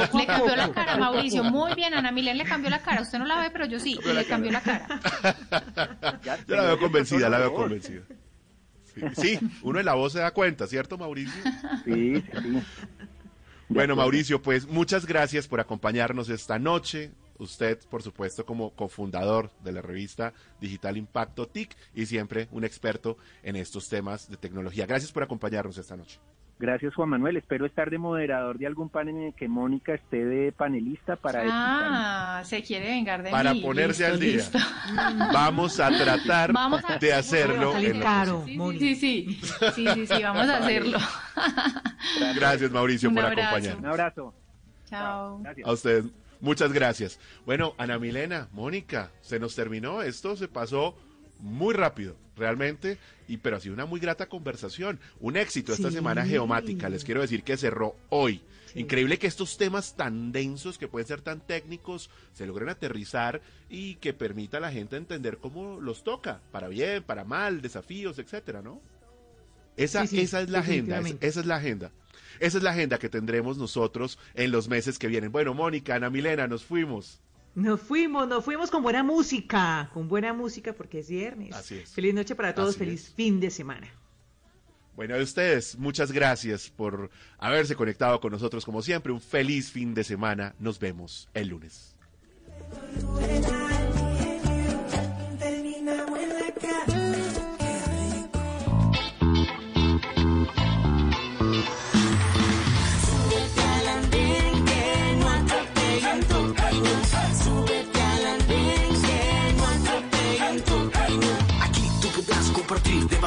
Le cambió la cara, Mauricio. Muy bien, Ana Milén le cambió la cara. Usted no la ve, pero yo sí. Le cambió la cara. Yo la veo convencida, la veo convencida. Sí, uno en la voz se da cuenta, ¿cierto, Mauricio? Sí, sí. Bueno, Mauricio, pues muchas gracias por acompañarnos esta noche. Usted, por supuesto, como cofundador de la revista Digital Impacto TIC y siempre un experto en estos temas de tecnología. Gracias por acompañarnos esta noche. Gracias, Juan Manuel. Espero estar de moderador de algún panel en el que Mónica esté de panelista para Ah, se quiere vengar de para mí. ponerse Listo, al día. listo. Vamos a tratar Vamos a- de hacerlo. salir en lo caro. Sí, sí, sí, sí, sí, sí, sí, vamos a hacerlo. Gracias, Mauricio, Un por abrazo. acompañarnos. Un abrazo. Chao. Gracias. A ustedes, muchas gracias. Bueno, Ana Milena, Mónica, se nos terminó. Esto se pasó muy rápido, realmente, y pero ha sido una muy grata conversación. Un éxito esta Sí. semana geomática. Les quiero decir que cerró hoy. Increíble que estos temas tan densos, que pueden ser tan técnicos, se logren aterrizar y que permita a la gente entender cómo los toca, para bien, para mal, desafíos, etcétera, ¿no? Esa, Sí, esa es la agenda, esa es la agenda. Esa es la agenda que tendremos nosotros en los meses que vienen. Bueno, Mónica, Ana Milena, nos fuimos. Nos fuimos, nos fuimos con buena música, con buena música porque es viernes. Así es. Feliz noche para todos, Así feliz es. fin de semana. Bueno, a ustedes, muchas gracias por haberse conectado con nosotros como siempre. Un feliz fin de semana. Nos vemos el lunes.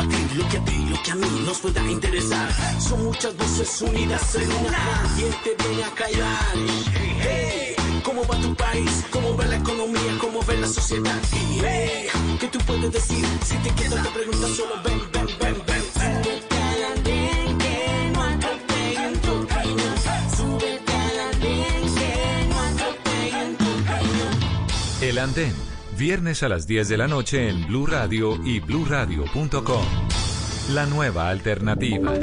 Lo que a ti, lo que a mí nos pueda interesar. Son muchas voces unidas en una. ¿Quién te viene a callar? Hey, ¿cómo va tu país? ¿Cómo va la economía? ¿Cómo va la sociedad? Y hey, ¿qué tú puedes decir? Si te quedas te preguntas solo ven, ven, ven, ven. Camino. El Andén, viernes a las 10 de la noche en Blue Radio y bluradio.com. La nueva alternativa.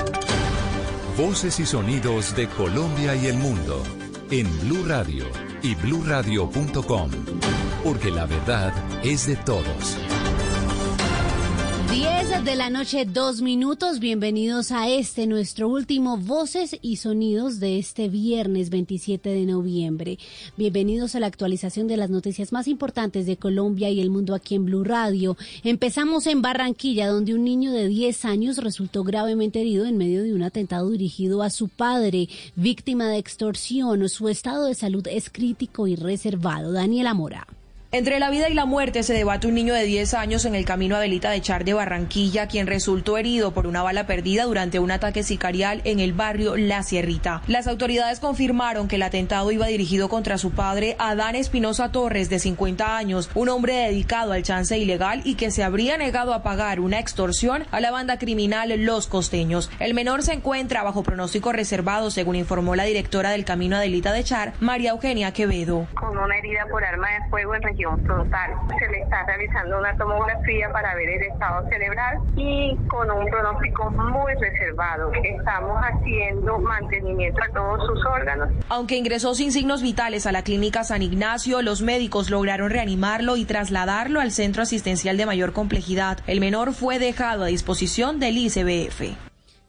Voces y sonidos de Colombia y el mundo en Blue Radio y bluradio.com. Porque la verdad es de todos. 10 de la noche, dos minutos. Bienvenidos a este, nuestro último Voces y Sonidos de este viernes 27 de noviembre. Bienvenidos a la actualización de las noticias más importantes de Colombia y el mundo aquí en Blue Radio. Empezamos en Barranquilla, donde un niño de 10 años resultó gravemente herido en medio de un atentado dirigido a su padre, víctima de extorsión. Su estado de salud es crítico y reservado. Daniela Mora. Entre la vida y la muerte se debate un niño de 10 años en el camino a Delita de Char de Barranquilla, quien resultó herido por una bala perdida durante un ataque sicarial en el barrio La Sierrita. Las autoridades confirmaron que el atentado iba dirigido contra su padre, Adán Espinosa Torres, de 50 años, un hombre dedicado al chance ilegal y que se habría negado a pagar una extorsión a la banda criminal Los Costeños. El menor se encuentra bajo pronóstico reservado, según informó la directora del camino a Delita de Char, María Eugenia Quevedo. con una herida por arma de fuego en frontal. Se le está realizando una tomografía para ver el estado cerebral y con un pronóstico muy reservado. Estamos haciendo mantenimiento a todos sus órganos. Aunque ingresó sin signos vitales a la clínica San Ignacio, los médicos lograron reanimarlo y trasladarlo al centro asistencial de mayor complejidad. El menor fue dejado a disposición del ICBF.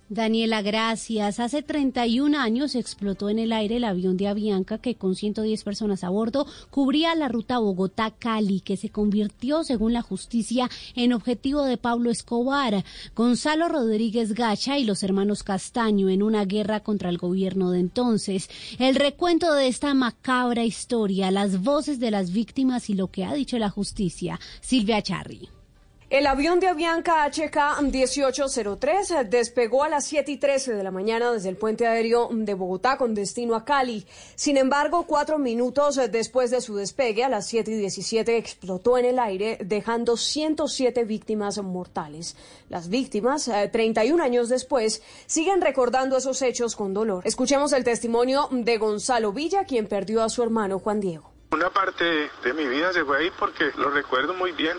Daniela, gracias. Hace 31 años explotó en el aire el avión de Avianca que con 110 personas a bordo cubría la ruta Bogotá-Cali, que se convirtió, según la justicia, en objetivo de Pablo Escobar, Gonzalo Rodríguez Gacha y los hermanos Castaño en una guerra contra el gobierno de entonces. El recuento de esta macabra historia, las voces de las víctimas y lo que ha dicho la justicia. Silvia Charri. El avión de Avianca HK 1803 despegó a las 7 y 13 de la mañana desde el puente aéreo de Bogotá con destino a Cali. Sin embargo, cuatro minutos después de su despegue, a las 7 y 17, explotó en el aire, dejando 107 víctimas mortales. Las víctimas, eh, 31 años después, siguen recordando esos hechos con dolor. Escuchemos el testimonio de Gonzalo Villa, quien perdió a su hermano Juan Diego. Una parte de mi vida se fue ahí porque lo recuerdo muy bien.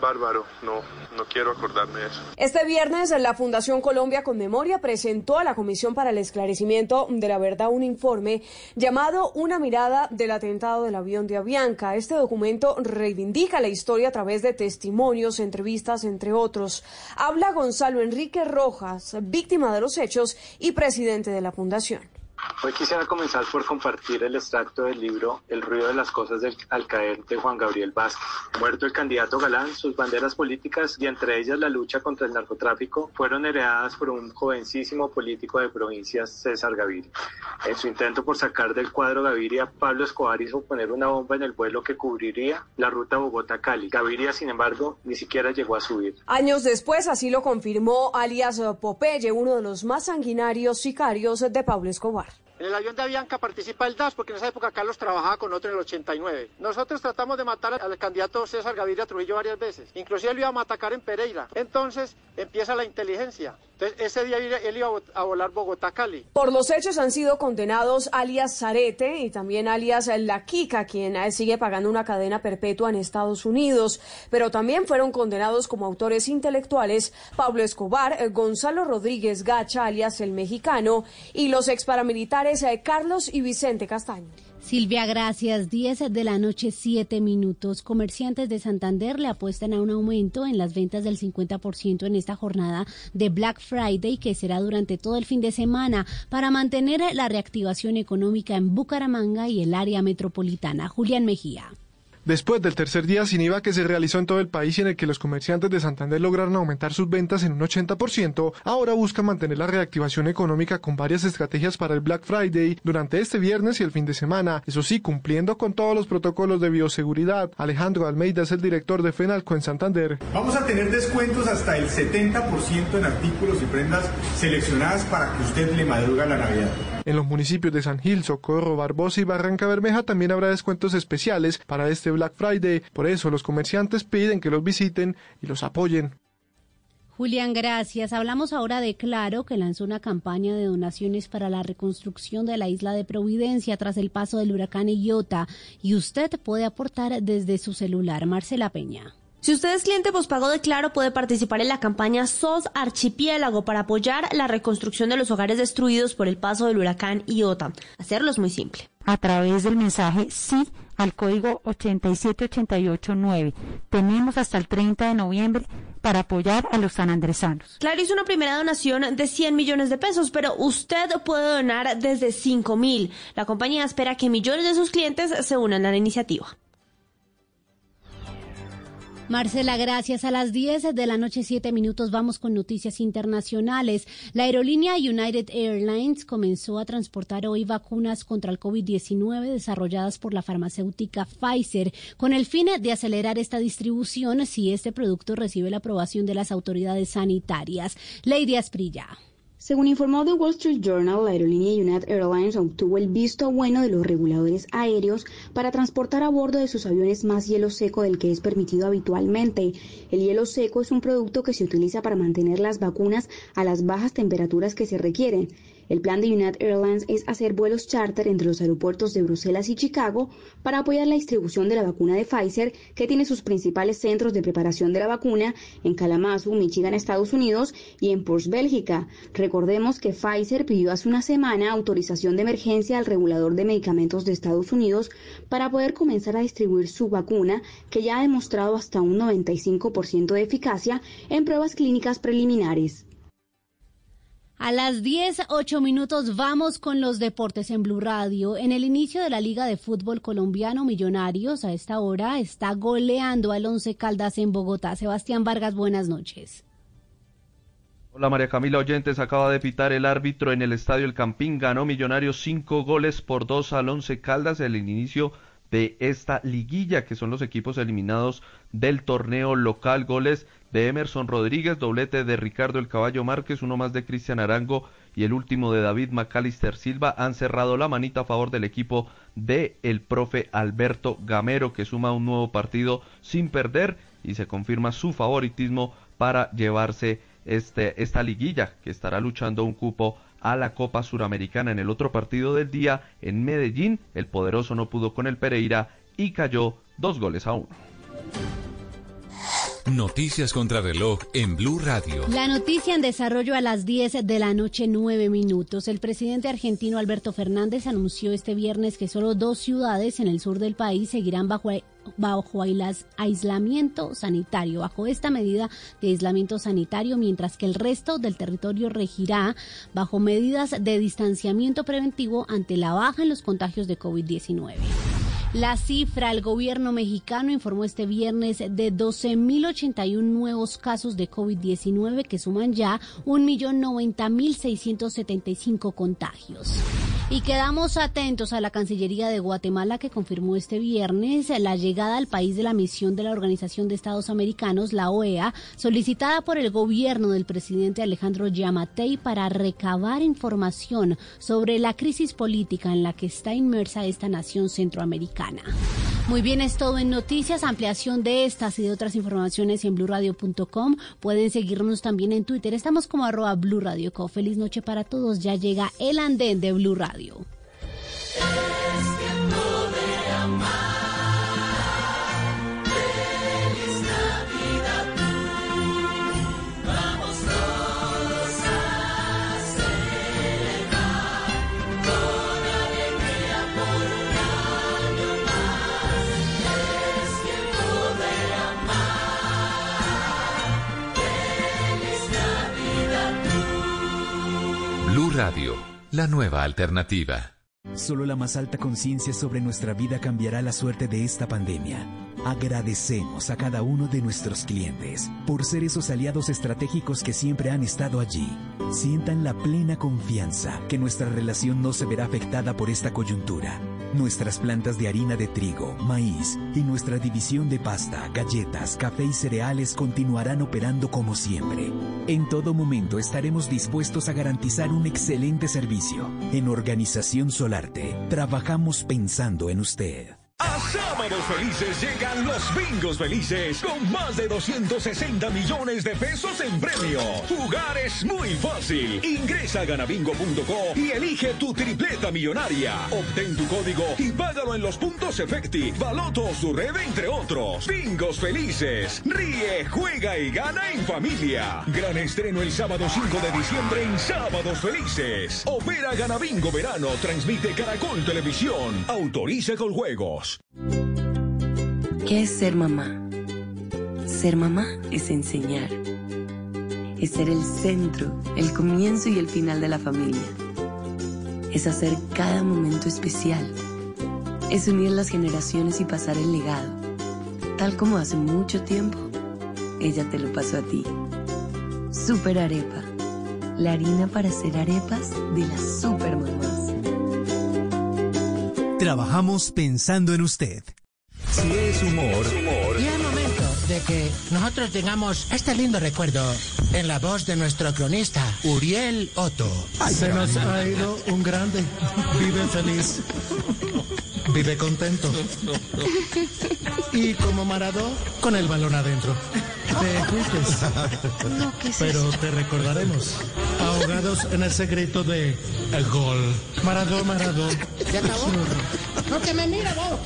Bárbaro, no, no quiero acordarme de eso. Este viernes, la Fundación Colombia con Memoria presentó a la Comisión para el Esclarecimiento de la Verdad un informe llamado Una mirada del atentado del avión de Avianca. Este documento reivindica la historia a través de testimonios, entrevistas, entre otros. Habla Gonzalo Enrique Rojas, víctima de los hechos y presidente de la Fundación. Hoy quisiera comenzar por compartir el extracto del libro El ruido de las cosas del, al caer de Juan Gabriel Vázquez. Muerto el candidato Galán, sus banderas políticas y entre ellas la lucha contra el narcotráfico fueron heredadas por un jovencísimo político de provincias, César Gaviria. En su intento por sacar del cuadro Gaviria, Pablo Escobar hizo poner una bomba en el vuelo que cubriría la ruta Bogotá-Cali. Gaviria, sin embargo, ni siquiera llegó a subir. Años después, así lo confirmó alias Popeye, uno de los más sanguinarios sicarios de Pablo Escobar. off. En el avión de Avianca participa el DAS porque en esa época Carlos trabajaba con otro en el 89. Nosotros tratamos de matar al candidato César Gaviria Trujillo varias veces. Inclusive lo íbamos a atacar en Pereira. Entonces empieza la inteligencia. Entonces ese día él iba a volar Bogotá-Cali. Por los hechos han sido condenados alias Zarete y también alias La Kika, quien sigue pagando una cadena perpetua en Estados Unidos. Pero también fueron condenados como autores intelectuales Pablo Escobar, Gonzalo Rodríguez Gacha, alias El Mexicano, y los ex paramilitares Carlos y Vicente Castaño. Silvia, gracias. 10 de la noche, 7 minutos. Comerciantes de Santander le apuestan a un aumento en las ventas del 50% en esta jornada de Black Friday, que será durante todo el fin de semana, para mantener la reactivación económica en Bucaramanga y el área metropolitana. Julián Mejía. Después del tercer día sin IVA que se realizó en todo el país y en el que los comerciantes de Santander lograron aumentar sus ventas en un 80%, ahora buscan mantener la reactivación económica con varias estrategias para el Black Friday durante este viernes y el fin de semana, eso sí, cumpliendo con todos los protocolos de bioseguridad. Alejandro Almeida es el director de FENALCO en Santander. Vamos a tener descuentos hasta el 70% en artículos y prendas seleccionadas para que usted le madruga la Navidad. En los municipios de San Gil, Socorro, Barbosa y Barranca Bermeja también habrá descuentos especiales para este Black Friday. Por eso los comerciantes piden que los visiten y los apoyen. Julián, gracias. Hablamos ahora de Claro, que lanzó una campaña de donaciones para la reconstrucción de la isla de Providencia tras el paso del huracán Iota. Y usted puede aportar desde su celular. Marcela Peña. Si usted es cliente pospago de Claro, puede participar en la campaña SOS Archipiélago para apoyar la reconstrucción de los hogares destruidos por el paso del huracán Iota. Hacerlo es muy simple. A través del mensaje sí al código 87889. Tenemos hasta el 30 de noviembre para apoyar a los sanandresanos. Claro hizo una primera donación de 100 millones de pesos, pero usted puede donar desde 5 mil. La compañía espera que millones de sus clientes se unan a la iniciativa. Marcela, gracias. A las 10 de la noche, 7 minutos, vamos con noticias internacionales. La aerolínea United Airlines comenzó a transportar hoy vacunas contra el COVID-19 desarrolladas por la farmacéutica Pfizer con el fin de acelerar esta distribución si este producto recibe la aprobación de las autoridades sanitarias. Lady Asprilla. Según informó The Wall Street Journal, la aerolínea United Airlines obtuvo el visto bueno de los reguladores aéreos para transportar a bordo de sus aviones más hielo seco del que es permitido habitualmente. El hielo seco es un producto que se utiliza para mantener las vacunas a las bajas temperaturas que se requieren. El plan de United Airlines es hacer vuelos charter entre los aeropuertos de Bruselas y Chicago para apoyar la distribución de la vacuna de Pfizer, que tiene sus principales centros de preparación de la vacuna en Kalamazoo, Michigan, Estados Unidos y en Ports, Bélgica. Recordemos que Pfizer pidió hace una semana autorización de emergencia al regulador de medicamentos de Estados Unidos para poder comenzar a distribuir su vacuna, que ya ha demostrado hasta un 95% de eficacia en pruebas clínicas preliminares. A las 10, 8 minutos vamos con los deportes en Blue Radio. En el inicio de la Liga de Fútbol Colombiano Millonarios, a esta hora está goleando al Once Caldas en Bogotá. Sebastián Vargas, buenas noches. Hola María Camila Oyentes, acaba de pitar el árbitro en el Estadio El Campín. Ganó Millonarios cinco goles por dos al Once Caldas en el inicio de esta liguilla, que son los equipos eliminados del torneo local. Goles de Emerson Rodríguez, doblete de Ricardo El Caballo Márquez, uno más de Cristian Arango y el último de David Macalister Silva han cerrado la manita a favor del equipo de el profe Alberto Gamero, que suma un nuevo partido sin perder y se confirma su favoritismo para llevarse este, esta liguilla, que estará luchando un cupo a la Copa Suramericana en el otro partido del día en Medellín. El poderoso no pudo con el Pereira y cayó dos goles a uno. Noticias contra reloj en Blue Radio. La noticia en desarrollo a las 10 de la noche, 9 minutos. El presidente argentino Alberto Fernández anunció este viernes que solo dos ciudades en el sur del país seguirán bajo bajo aislamiento sanitario, bajo esta medida de aislamiento sanitario, mientras que el resto del territorio regirá bajo medidas de distanciamiento preventivo ante la baja en los contagios de COVID-19. La cifra, el gobierno mexicano informó este viernes de 12.081 nuevos casos de COVID-19 que suman ya 1.090.675 contagios. Y quedamos atentos a la Cancillería de Guatemala que confirmó este viernes la llegada al país de la misión de la Organización de Estados Americanos, la OEA, solicitada por el gobierno del presidente Alejandro Yamatei para recabar información sobre la crisis política en la que está inmersa esta nación centroamericana. Muy bien, es todo en noticias. Ampliación de estas y de otras informaciones en blurradio.com. Pueden seguirnos también en Twitter. Estamos como arroba Blue Radio Feliz noche para todos. Ya llega el andén de Blue Radio. Radio, la nueva alternativa. Solo la más alta conciencia sobre nuestra vida cambiará la suerte de esta pandemia. Agradecemos a cada uno de nuestros clientes por ser esos aliados estratégicos que siempre han estado allí. Sientan la plena confianza que nuestra relación no se verá afectada por esta coyuntura. Nuestras plantas de harina de trigo, maíz y nuestra división de pasta, galletas, café y cereales continuarán operando como siempre. En todo momento estaremos dispuestos a garantizar un excelente servicio. En Organización Solarte, trabajamos pensando en usted. A Sábados Felices llegan los bingos felices con más de 260 millones de pesos en premio. Jugar es muy fácil. Ingresa a ganabingo.co y elige tu tripleta millonaria. Obtén tu código y págalo en los puntos Efecti, Baloto su red, entre otros. Bingos felices. Ríe, juega y gana en familia. Gran estreno el sábado 5 de diciembre en Sábados Felices. Opera Ganabingo Verano. Transmite Caracol Televisión. Autoriza con juegos. ¿Qué es ser mamá? Ser mamá es enseñar. Es ser el centro, el comienzo y el final de la familia. Es hacer cada momento especial. Es unir las generaciones y pasar el legado. Tal como hace mucho tiempo, ella te lo pasó a ti. Super Arepa. La harina para hacer arepas de las super mamás. Trabajamos pensando en usted. Si es humor. Y es momento de que nosotros tengamos este lindo recuerdo en la voz de nuestro cronista, Uriel Otto. Se nos ha ido un grande. Vive feliz. Vive contento. Y como Maradó, con el balón adentro. Te fuiste. Pero te recordaremos. Ahogados en ese grito de el gol. Maradó, Maradó. ¿Ya acabó? No que me mira, vos,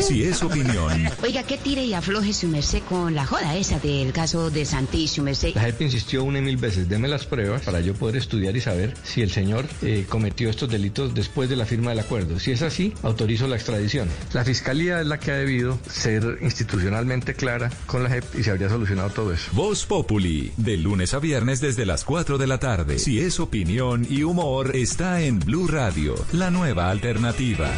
Si es opinión. Oiga, ¿qué tire y afloje su merced con la joda esa del caso de Santi, su merced? La JEP insistió una y mil veces, deme las pruebas para yo poder estudiar y saber si el señor eh, cometió estos delitos después de la firma del acuerdo. Si es así, autorizo la extradición. La fiscalía es la que ha debido ser institucionalmente clara con la JEP y se habría solucionado todo eso. Voz Populi, de lunes a viernes desde las 4 de la tarde. Si es opinión y humor, está en Blue Radio, la nueva alternativa.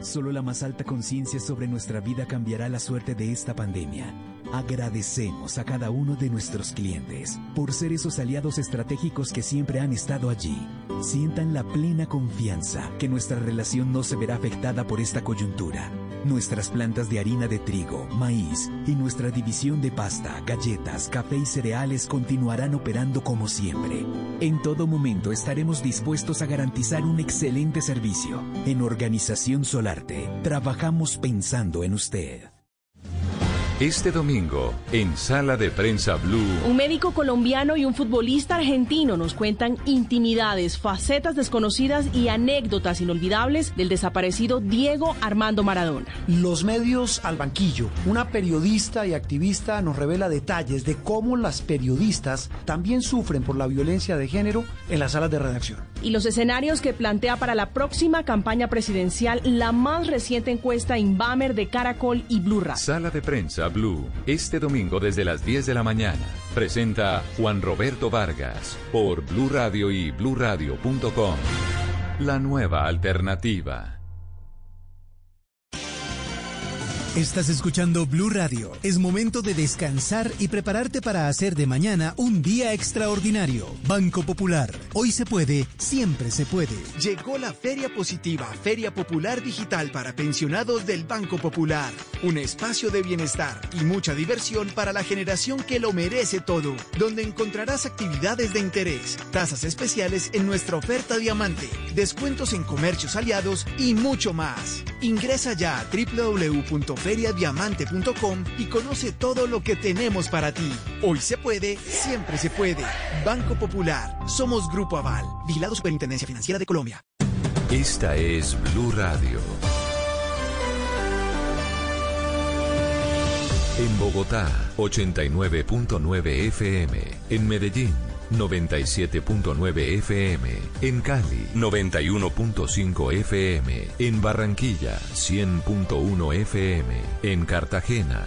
Solo la más alta conciencia sobre nuestra vida cambiará la suerte de esta pandemia. Agradecemos a cada uno de nuestros clientes por ser esos aliados estratégicos que siempre han estado allí. Sientan la plena confianza que nuestra relación no se verá afectada por esta coyuntura. Nuestras plantas de harina de trigo, maíz y nuestra división de pasta, galletas, café y cereales continuarán operando como siempre. En todo momento estaremos dispuestos a garantizar un excelente servicio. En Organización Solarte, trabajamos pensando en usted. Este domingo, en Sala de Prensa Blue. Un médico colombiano y un futbolista argentino nos cuentan intimidades, facetas desconocidas y anécdotas inolvidables del desaparecido Diego Armando Maradona. Los medios al banquillo. Una periodista y activista nos revela detalles de cómo las periodistas también sufren por la violencia de género en las salas de redacción. Y los escenarios que plantea para la próxima campaña presidencial la más reciente encuesta Inbamer de Caracol y Blue Radio. Sala de Prensa Blue, este domingo desde las 10 de la mañana. Presenta Juan Roberto Vargas por Blue Radio y bluradio.com. La nueva alternativa. Estás escuchando Blue Radio. Es momento de descansar y prepararte para hacer de mañana un día extraordinario. Banco Popular. Hoy se puede, siempre se puede. Llegó la Feria Positiva, Feria Popular Digital para pensionados del Banco Popular. Un espacio de bienestar y mucha diversión para la generación que lo merece todo, donde encontrarás actividades de interés, tasas especiales en nuestra oferta diamante, descuentos en comercios aliados y mucho más. Ingresa ya a www.feriadiamante.com y conoce todo lo que tenemos para ti. Hoy se puede, siempre se puede. Banco Popular. Somos Grupo Aval. Vigilado Superintendencia Financiera de Colombia. Esta es Blue Radio. En Bogotá, 89.9 FM. En Medellín, 97.9 FM. En Cali, 91.5 FM. En Barranquilla, 100.1 FM. En Cartagena,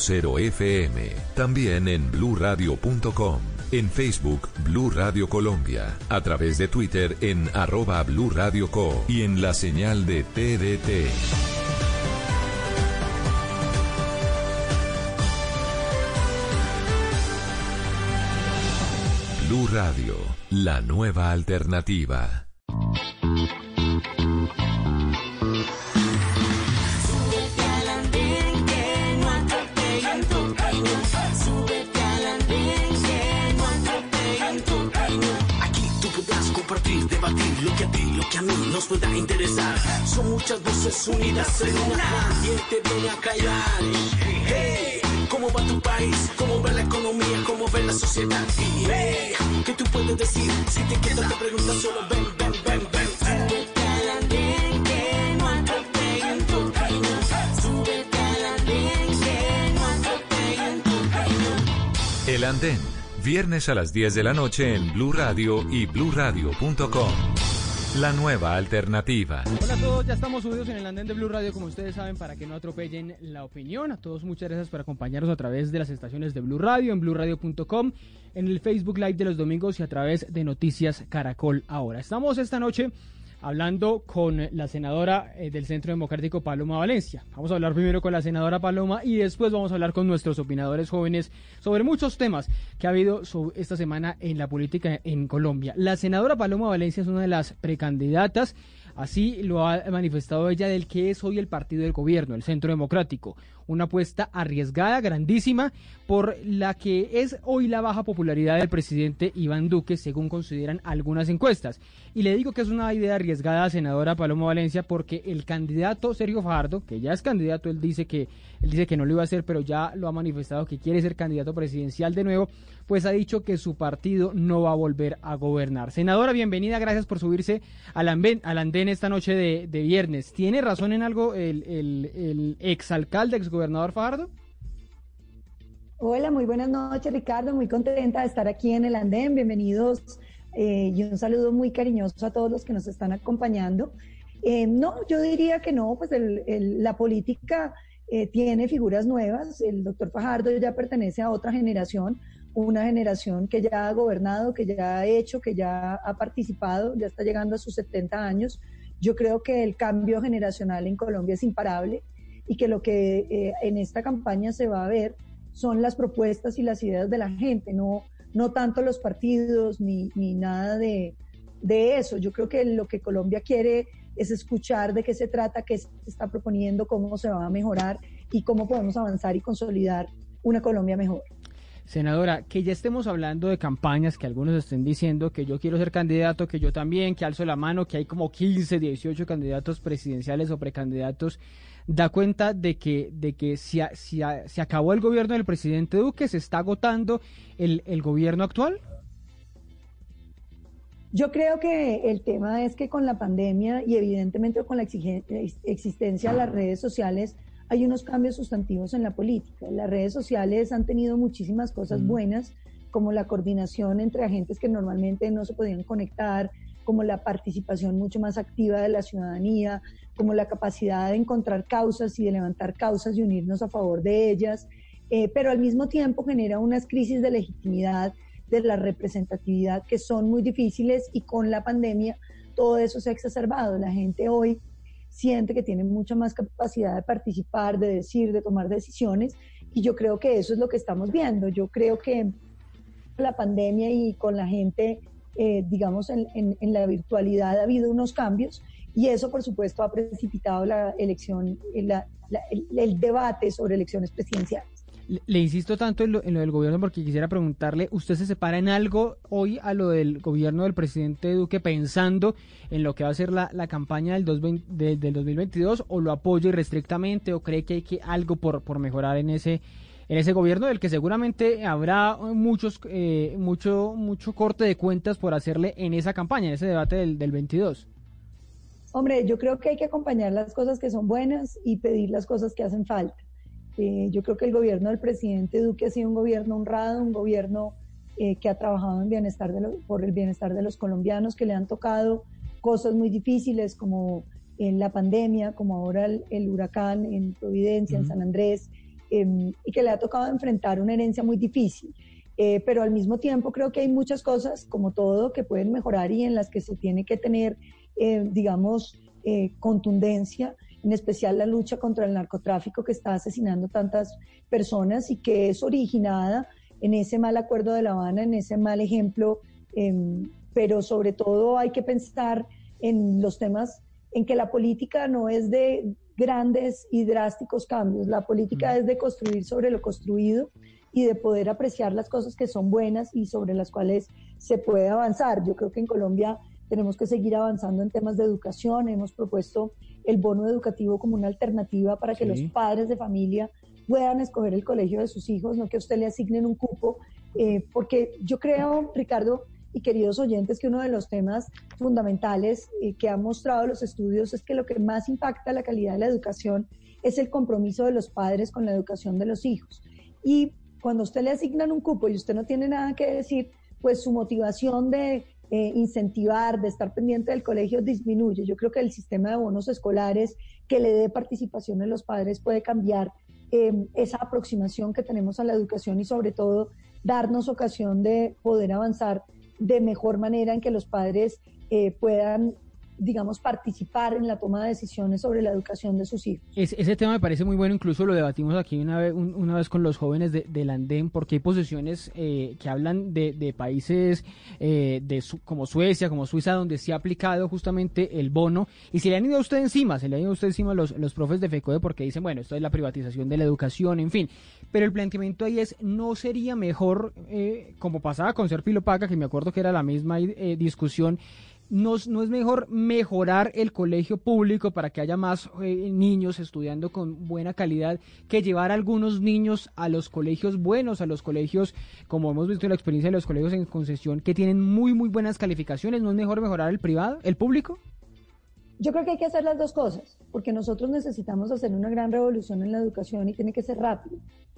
96.0 FM. También en bluradio.com. En Facebook, Blue Radio Colombia. A través de Twitter en arroba Blue Radio Co. Y en la señal de TDT. Blue Radio, la nueva alternativa. Debatir lo que a ti, lo que a mí nos pueda interesar. Son muchas voces unidas en una. ¿Quién te viene a callar? Hey, ¿cómo va tu país? ¿Cómo va la economía? ¿Cómo va la sociedad? Y hey, ¿qué tú puedes decir? Si te quedas te preguntas solo ven, ven, ven, ven. Súbete al andén que no atropellen tu opinión. Súbete al andén que no atropellen tu opinión. El Andén, viernes a las 10 de la noche en Blue Radio y bluradio.com. La nueva alternativa. Hola a todos, ya estamos subidos en el andén de Blue Radio, como ustedes saben, para que no atropellen la opinión. A todos muchas gracias por acompañarnos a través de las estaciones de Blue Radio, en bluradio.com, en el Facebook Live de los domingos y a través de Noticias Caracol ahora. Estamos esta noche hablando con la senadora eh, del Centro Democrático Paloma Valencia. Vamos a hablar primero con la senadora Paloma y después vamos a hablar con nuestros opinadores jóvenes sobre muchos temas que ha habido esta semana en la política en Colombia. La senadora Paloma Valencia es una de las precandidatas Así lo ha manifestado ella del que es hoy el partido del gobierno, el Centro Democrático. Una apuesta arriesgada, grandísima, por la que es hoy la baja popularidad del presidente Iván Duque, según consideran algunas encuestas. Y le digo que es una idea arriesgada, senadora Paloma Valencia, porque el candidato Sergio Fajardo, que ya es candidato, él dice que él dice que no lo iba a hacer, pero ya lo ha manifestado que quiere ser candidato presidencial de nuevo, pues ha dicho que su partido no va a volver a gobernar. Senadora, bienvenida, gracias por subirse al andén, andén esta noche de, de viernes. ¿Tiene razón en algo el, el, el exalcalde, exgobernador Fajardo? Hola, muy buenas noches Ricardo, muy contenta de estar aquí en el andén, bienvenidos eh, y un saludo muy cariñoso a todos los que nos están acompañando. Eh, no, yo diría que no, pues el, el, la política eh, tiene figuras nuevas, el doctor Fajardo ya pertenece a otra generación, una generación que ya ha gobernado, que ya ha hecho, que ya ha participado, ya está llegando a sus 70 años. Yo creo que el cambio generacional en Colombia es imparable y que lo que eh, en esta campaña se va a ver son las propuestas y las ideas de la gente, no, no tanto los partidos ni, ni nada de, de eso. Yo creo que lo que Colombia quiere es escuchar de qué se trata, qué se está proponiendo, cómo se va a mejorar y cómo podemos avanzar y consolidar una Colombia mejor. Senadora, que ya estemos hablando de campañas, que algunos estén diciendo que yo quiero ser candidato, que yo también, que alzo la mano, que hay como 15, 18 candidatos presidenciales o precandidatos, da cuenta de que, de que si, a- si se acabó el gobierno del presidente Duque, se está agotando el, el gobierno actual. Yo creo que el tema es que con la pandemia y evidentemente con la existencia de las redes sociales hay unos cambios sustantivos en la política. Las redes sociales han tenido muchísimas cosas Mm. buenas, como la coordinación entre agentes que normalmente no se podían conectar, como la participación mucho más activa de la ciudadanía, como la capacidad de encontrar causas y de levantar causas y unirnos a favor de ellas, eh, pero al mismo tiempo genera unas crisis de legitimidad de la representatividad que son muy difíciles y con la pandemia todo eso se ha exacerbado. La gente hoy siente que tiene mucha más capacidad de participar, de decir, de tomar decisiones y yo creo que eso es lo que estamos viendo. Yo creo que la pandemia y con la gente, eh, digamos, en, en- en la virtualidad ha habido unos cambios y eso, por supuesto, ha precipitado la elección, eh, el, debate sobre elecciones presidenciales. Le, insisto tanto en lo, en lo del gobierno porque quisiera preguntarle, ¿usted se separa en algo hoy a lo del gobierno del presidente Duque pensando en lo que va a ser la, campaña del, 2020 del, del 2022 o lo apoya irrestrictamente o cree que hay que algo por, por mejorar en ese en ese gobierno del que seguramente habrá muchos eh, mucho mucho corte de cuentas por hacerle en esa campaña, en ese debate del, del 22? Hombre, yo creo que hay que acompañar las cosas que son buenas y pedir las cosas que hacen falta. Eh, yo creo que el gobierno del presidente Duque ha sido un gobierno honrado, un gobierno eh, que ha trabajado en bienestar de lo- por el bienestar de los colombianos, que le han tocado cosas muy difíciles como en la pandemia, como ahora el, el huracán en Providencia, en Ujú. San Andrés, eh, y que le ha tocado enfrentar una herencia muy difícil. Eh, pero al mismo tiempo creo que hay muchas cosas, como todo, que pueden mejorar y en las que se tiene que tener, eh, digamos, eh, contundencia, en especial la lucha contra el narcotráfico que está asesinando tantas personas y que es originada en ese mal acuerdo de La Habana, en ese mal ejemplo, em, pero sobre todo hay que pensar en los temas en que la política no es de grandes y drásticos cambios, la política es de construir sobre lo construido y de poder apreciar las cosas que son buenas y sobre las cuales se puede avanzar. Yo creo que en Colombia tenemos que seguir avanzando en temas de educación. Hemos propuesto el bono educativo como una alternativa para que Sí. los padres de familia puedan escoger el colegio de sus hijos, no que a usted le asignen un cupo, eh, porque yo creo, Ricardo y queridos oyentes, que uno de los temas fundamentales eh, que han mostrado los estudios es que lo que más impacta la calidad de la educación es el compromiso de los padres con la educación de los hijos. Y cuando a usted le asignan un cupo y usted no tiene nada que decir, pues su motivación de eh, incentivar, de estar pendiente del colegio disminuye. Yo creo que el sistema de bonos escolares que le dé participación a los padres puede cambiar eh, esa aproximación que tenemos a la educación y sobre todo darnos ocasión de poder avanzar de mejor manera en que los padres eh, puedan, digamos, participar en la toma de decisiones sobre la educación de sus hijos. Es- ese tema me parece muy bueno, incluso lo debatimos aquí una vez, un- una vez con los jóvenes de, del andén, porque hay posiciones eh, que hablan de, de países eh, de Su- como Suecia, como Suiza, donde se ha aplicado justamente el bono, y se le han ido a usted encima, se le han ido a usted encima los, los profes de FECODE porque dicen, bueno, esto es la privatización de la educación, en fin, pero el planteamiento ahí es, ¿no sería mejor, eh, como pasaba con Serpilo Paca, que me acuerdo que era la misma eh, discusión, ¿No, es- mejor mejorar el colegio público para que haya más eh, niños estudiando con buena calidad que llevar a algunos niños a los colegios buenos, a los colegios, como hemos visto en la experiencia de los colegios en concesión, que tienen muy, muy buenas calificaciones? ¿No es mejor mejorar el privado, el público? Yo creo que hay que hacer las dos cosas, porque nosotros necesitamos hacer una gran revolución en la educación y tiene que ser rápido.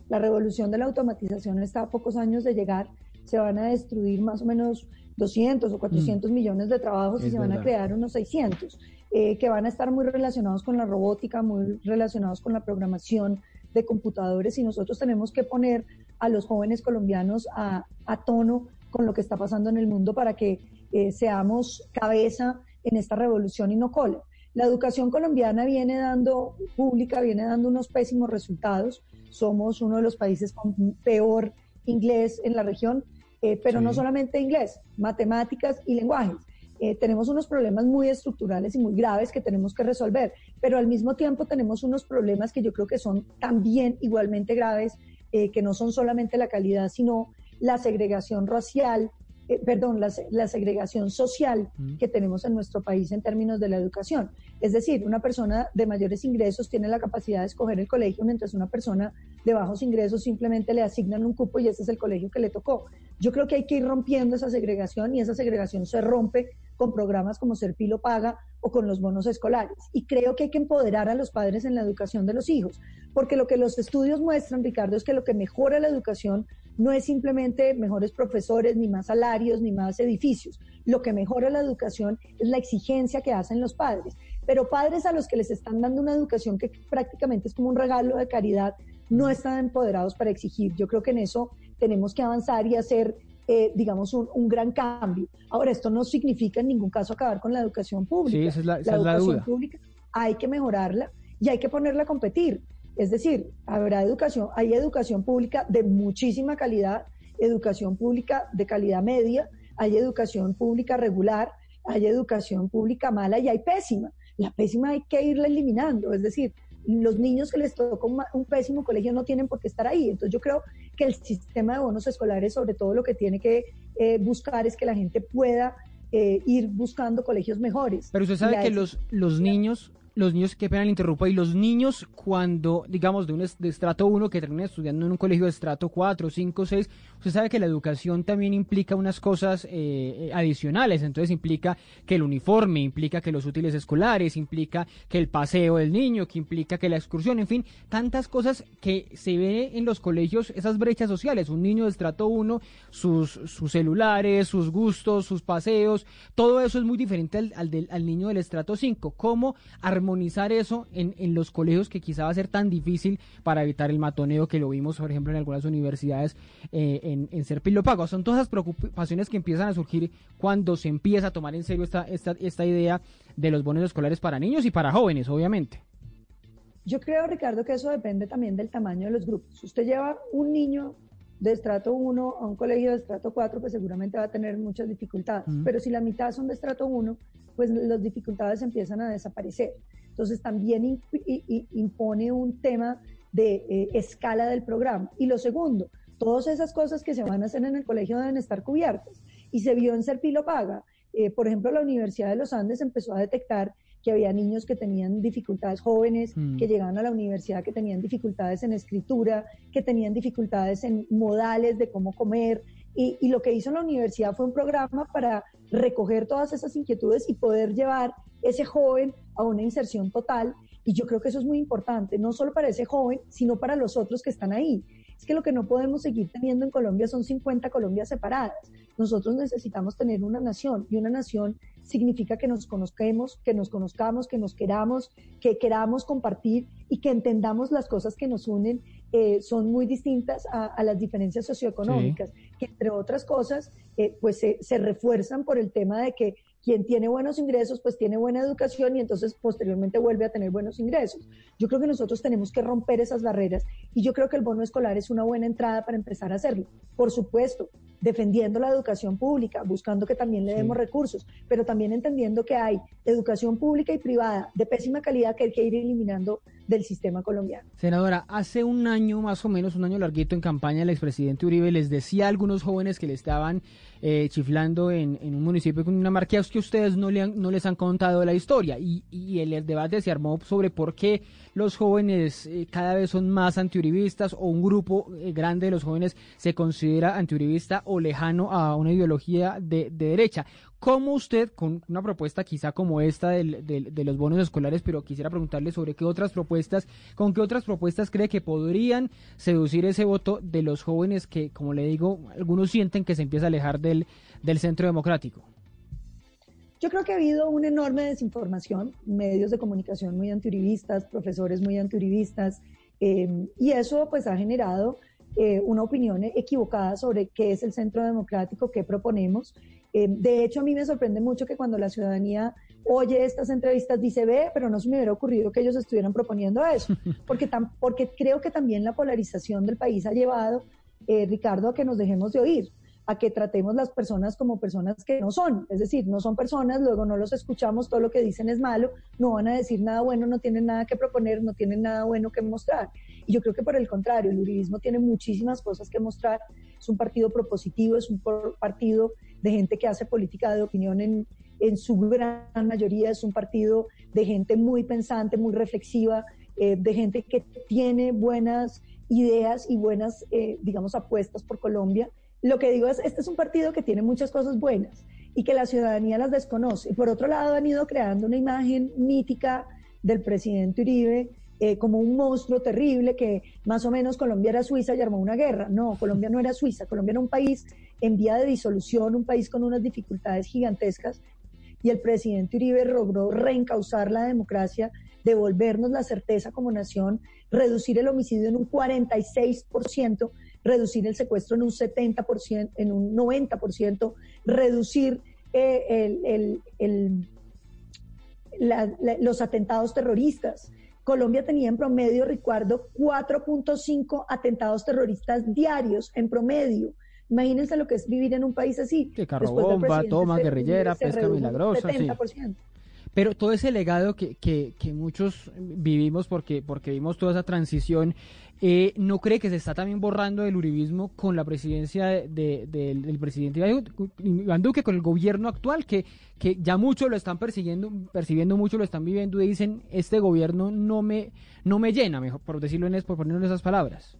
La revolución de la automatización está a pocos años de llegar, se van a destruir más o menos 200 o 400 millones de trabajos y se van a crear unos 600, eh, que van a estar muy relacionados con la robótica, muy relacionados con la programación de computadores y nosotros tenemos que poner a los jóvenes colombianos a, a tono con lo que está pasando en el mundo para que eh, seamos cabeza en esta revolución y no cola. La educación colombiana viene dando, pública, viene dando unos pésimos resultados. Somos uno de los países con peor inglés en la región, eh, pero no solamente inglés, matemáticas y lenguajes. Eh, tenemos unos problemas muy estructurales y muy graves que tenemos que resolver, pero al mismo tiempo tenemos unos problemas que yo creo que son también igualmente graves, eh, que no son solamente la calidad, sino la segregación racial, eh, perdón, la, la segregación social que tenemos en nuestro país en términos de la educación. Es decir, una persona de mayores ingresos tiene la capacidad de escoger el colegio, mientras una persona de bajos ingresos simplemente le asignan un cupo y ese es el colegio que le tocó. Yo creo que hay que ir rompiendo esa segregación y esa segregación se rompe con programas como Serpilo Paga o con los bonos escolares. Y creo que hay que empoderar a los padres en la educación de los hijos, porque lo que los estudios muestran, Ricardo, es que lo que mejora la educación no es simplemente mejores profesores, ni más salarios, ni más edificios. Lo que mejora la educación es la exigencia que hacen los padres. Pero padres a los que les están dando una educación que prácticamente es como un regalo de caridad, no están empoderados para exigir. Yo creo que en eso tenemos que avanzar y hacer, eh, digamos, un, un gran cambio. Ahora, esto no significa en ningún caso acabar con la educación pública. Sí, esa es la- esa es la educación duda. pública hay que mejorarla y hay que ponerla a competir. Es decir, habrá educación, hay educación pública de muchísima calidad, educación pública de calidad media, hay educación pública regular, hay educación pública mala y hay pésima. La pésima hay que irla eliminando, es decir, los niños que les tocó un, pésimo colegio no tienen por qué estar ahí. Entonces yo creo que el sistema de bonos escolares sobre todo lo que tiene que eh, buscar es que la gente pueda eh, ir buscando colegios mejores. Pero usted sabe la que los, los niños, los niños, qué pena le interrumpa, y los niños cuando, digamos, de un de estrato 1 que terminan estudiando en un colegio de estrato 4, 5, 6, usted sabe que la educación también implica unas cosas eh, eh, adicionales, entonces implica que el uniforme, implica que los útiles escolares, implica que el paseo del niño, que implica que la excursión, en fin, tantas cosas que se ve en los colegios, esas brechas sociales, un niño de estrato 1, sus, sus celulares, sus gustos, sus paseos, todo eso es muy diferente al, al del- niño del estrato 5. ¿Cómo armonizar eso en, en los colegios que quizá va a ser tan difícil para evitar el matoneo que lo vimos, por ejemplo, en algunas universidades eh, en, en Serpilo Pago? Son todas esas preocupaciones que empiezan a surgir cuando se empieza a tomar en serio esta, esta, esta idea de los bonos escolares para niños y para jóvenes, obviamente. Yo creo, Ricardo, que eso depende también del tamaño de los grupos. Usted lleva un niño de estrato 1 a un colegio de estrato 4, pues seguramente va a tener muchas dificultades. Pero si la mitad son de estrato 1, pues las dificultades empiezan a desaparecer. Entonces también imp- impone un tema de eh, escala del programa. Y lo segundo, todas esas cosas que se van a hacer en el colegio deben estar cubiertas. Y se vio en Serpilo Paga. Eh, por ejemplo, la Universidad de los Andes empezó a detectar que había niños que tenían dificultades jóvenes, Mm. que llegaban a la universidad, que tenían dificultades en escritura, que tenían dificultades en modales de cómo comer. Y, y lo que hizo la universidad fue un programa para recoger todas esas inquietudes y poder llevar ese joven a una inserción total. Y yo creo que eso es muy importante, no solo para ese joven, sino para los otros que están ahí. Es que lo que no podemos seguir teniendo en Colombia son 50 Colombias separadas. Nosotros necesitamos tener una nación y una nación significa que nos conozcamos, que nos conozcamos, que nos queramos, que queramos compartir y que entendamos las cosas que nos unen eh, son muy distintas a, a las diferencias socioeconómicas, que entre otras cosas eh, pues se, se refuerzan por el tema de que quien tiene buenos ingresos pues tiene buena educación y entonces posteriormente vuelve a tener buenos ingresos. Yo creo que nosotros tenemos que romper esas barreras y yo creo que el bono escolar es una buena entrada para empezar a hacerlo. Por supuesto, defendiendo la educación pública, buscando que también le demos recursos, pero también entendiendo que hay educación pública y privada de pésima calidad que hay que ir eliminando del sistema colombiano. Senadora, hace un año más o menos, un año larguito en campaña, el expresidente Uribe les decía a algunos jóvenes que le estaban eh, chiflando en, un municipio con una marca que ustedes no, le han- les han contado la historia. Y, el, debate se armó sobre por qué los jóvenes eh, cada vez son más antiuribistas o un grupo eh, grande de los jóvenes se considera antiuribista o lejano a una ideología de, de derecha. ¿Cómo usted, con una propuesta quizá como esta del- de los bonos escolares, pero quisiera preguntarle sobre qué otras propuestas, con qué otras propuestas cree que podrían seducir ese voto de los jóvenes que, como le digo, algunos sienten que se empieza a alejar del, del centro democrático? Yo creo que ha habido una enorme desinformación, medios de comunicación muy antiuribistas, profesores muy antiuribistas, eh, y eso pues ha generado eh, una opinión equivocada sobre qué es el centro democrático, qué proponemos, Eh, de hecho, a mí me sorprende mucho que cuando la ciudadanía oye estas entrevistas dice, ve, pero no se me hubiera ocurrido que ellos estuvieran proponiendo eso, porque, tam- porque creo que también la polarización del país ha llevado, eh, Ricardo, a que nos dejemos de oír, a que tratemos las personas como personas que no son, es decir, no son personas, luego no los escuchamos, todo lo que dicen es malo, no van a decir nada bueno, no tienen nada que proponer, no tienen nada bueno que mostrar. Y yo creo que por el contrario, el uribismo tiene muchísimas cosas que mostrar, es un partido propositivo, es un partido de gente que hace política de opinión en, en su gran mayoría, es un partido de gente muy pensante, muy reflexiva, eh, de gente que tiene buenas ideas y buenas, eh, digamos, apuestas por Colombia. Lo que digo es, este es un partido que tiene muchas cosas buenas y que la ciudadanía las desconoce. Por otro lado, han ido creando una imagen mítica del presidente Uribe eh, como un monstruo terrible que más o menos Colombia era Suiza y armó una guerra. No, Colombia no era Suiza, Colombia era un país en vía de disolución, un país con unas dificultades gigantescas y el presidente Uribe logró reencauzar la democracia, devolvernos la certeza como nación, reducir el homicidio en un 46%, reducir el secuestro en un 70%, en un 90%, reducir eh, los atentados terroristas. Colombia tenía en promedio, Ricardo, 4.5 atentados terroristas diarios en promedio. Imagínense lo que es vivir en un país así. Sí, carro bomba, toma guerrillera, pesca milagrosa, sí. 70%. Pero todo ese legado que, que, que muchos vivimos porque, porque vimos toda esa transición, eh, ¿no cree que se está también borrando el uribismo con la presidencia de- de- del, del presidente Iván Duque, con el gobierno actual, que, que ya muchos lo están persiguiendo, percibiendo mucho, lo están viviendo y dicen, este gobierno no me, no me llena, mejor por decirlo en, es- por ponerlo en esas palabras?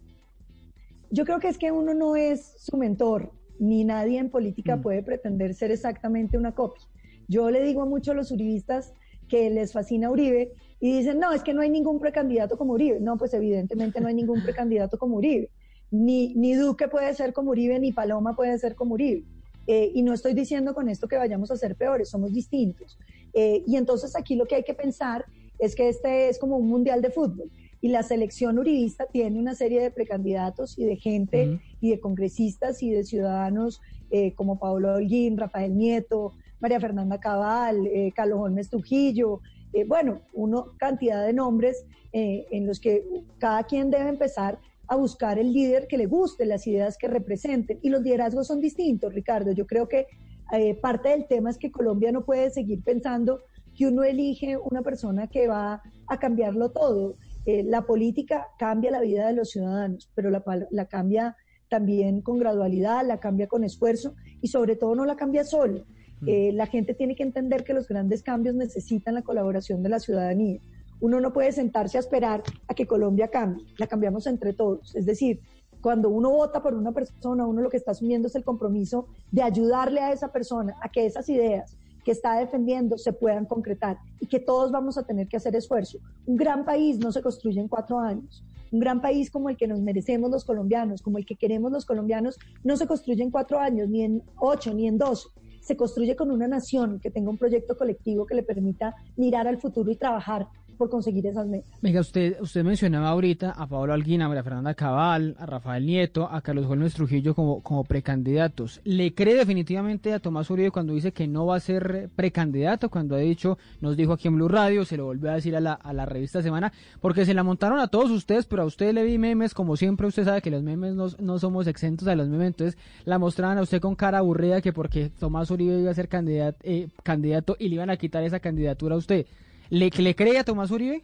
Yo creo que es que uno no es su mentor, ni nadie en política puede pretender ser exactamente una copia. Yo le digo a muchos los uribistas que les fascina Uribe y dicen, no, es que no hay ningún precandidato como Uribe. No, pues evidentemente no hay ningún precandidato como Uribe. Ni, ni Duque puede ser como Uribe, ni Paloma puede ser como Uribe. Eh, y no estoy diciendo con esto que vayamos a ser peores, somos distintos. Eh, y entonces aquí lo que hay que pensar es que este es como un mundial de fútbol y la selección uribista tiene una serie de precandidatos y de gente y de congresistas y de ciudadanos eh, como Pablo Holguín, Rafael Nieto, María Fernanda Cabal, eh, Carlos Holmes Trujillo, eh, bueno, una cantidad de nombres eh, en los que cada quien debe empezar a buscar el líder que le guste, las ideas que representen. Y los liderazgos son distintos, Ricardo. Yo creo que eh, parte del tema es que Colombia no puede seguir pensando que uno elige una persona que va a cambiarlo todo. La política cambia la vida de los ciudadanos, pero la cambia también con gradualidad, la cambia con esfuerzo y sobre todo no la cambia solo. Eh, la gente tiene que entender que los grandes cambios necesitan la colaboración de la ciudadanía. Uno no puede sentarse a esperar a que Colombia cambie, la cambiamos entre todos. Es decir, cuando uno vota por una persona, uno lo que está asumiendo es el compromiso de ayudarle a esa persona a que esas ideas que está defendiendo se puedan concretar y que todos vamos a tener que hacer esfuerzo. Un gran país no se construye en cuatro años. Un gran país como el que nos merecemos los colombianos, como el que queremos los colombianos, no se construye en cuatro años, ni en ocho, ni en doce. Se construye con una nación que tenga un proyecto colectivo que le permita mirar al futuro y trabajar por conseguir esas metas. Venga, usted, usted mencionaba ahorita a Pablo Alguín, a María Fernanda Cabal, a Rafael Nieto, a Carlos Holmes Trujillo como, como precandidatos. ¿Le cree definitivamente a Tomás Uribe cuando dice que no va a ser precandidato? Cuando ha dicho, nos dijo aquí en Blue Radio, se lo volvió a decir a la, a la revista Semana, porque se la montaron a todos ustedes, pero a usted le vi memes, como siempre usted sabe que los memes no, no somos exentos a los memes, entonces la mostraban a usted con cara aburrida que porque Tomás Uribe iba a ser candidato, eh, candidato y le iban a quitar esa candidatura a usted. ¿Le, le cree a Tomás Uribe?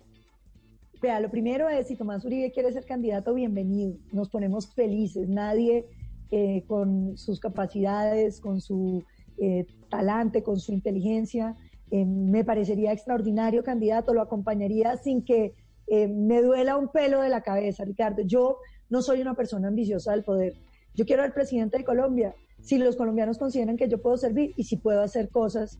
Vea, lo primero es, si Tomás Uribe quiere ser candidato, bienvenido. Nos ponemos felices. Nadie eh, con sus capacidades, con su eh, talante, con su inteligencia, eh, me parecería extraordinario candidato. Lo acompañaría sin que eh, me duela un pelo de la cabeza, Ricardo. Yo no soy una persona ambiciosa del poder. Yo quiero ser presidente de Colombia. Si los colombianos consideran que yo puedo servir y si puedo hacer cosas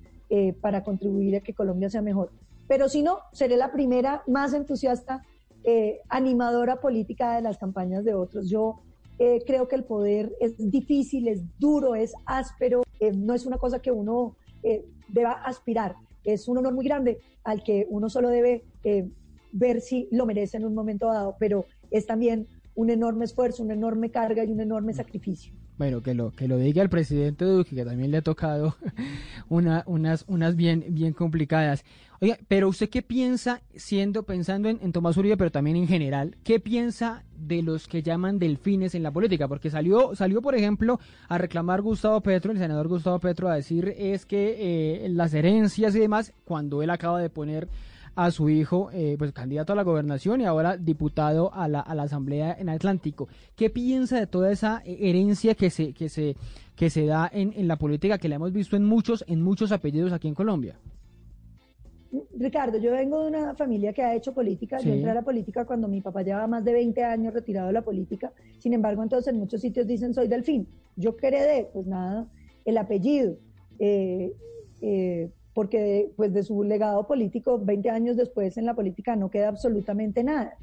para contribuir a que Colombia sea mejor. Pero si no, seré la primera más entusiasta, eh, animadora política de las campañas de otros. Yo eh, creo que el poder es difícil, es duro, es áspero, eh, no es una cosa que uno eh, deba aspirar. Es un honor muy grande al que uno solo debe ver si lo merece en un momento dado, pero es también un enorme esfuerzo, una enorme carga y un enorme sacrificio. Bueno, que lo, que lo diga el presidente Duque, que también le ha tocado una, unas, unas bien, bien complicadas. Oiga, pero usted qué piensa, siendo, pensando en, en Tomás Uribe, pero también en general, qué piensa de los que llaman delfines en la política? Porque salió, salió, por ejemplo, a reclamar Gustavo Petro, el senador Gustavo Petro, a decir es que eh, las herencias y demás, cuando él acaba de poner a su hijo, eh, pues candidato a la gobernación y ahora diputado a la, a la Asamblea en Atlántico. ¿Qué piensa de toda esa eh, herencia que se, que se, que se da en, en la política, que la hemos visto en muchos, en muchos apellidos aquí en Colombia? Ricardo, yo vengo de una familia que ha hecho política. Sí. Yo entré a la política cuando mi papá llevaba más de 20 años retirado de la política. Sin embargo, entonces en muchos sitios dicen soy delfín. Yo heredé, pues nada, el apellido. Eh, eh, porque pues de su legado político, 20 años después en la política no queda absolutamente nada.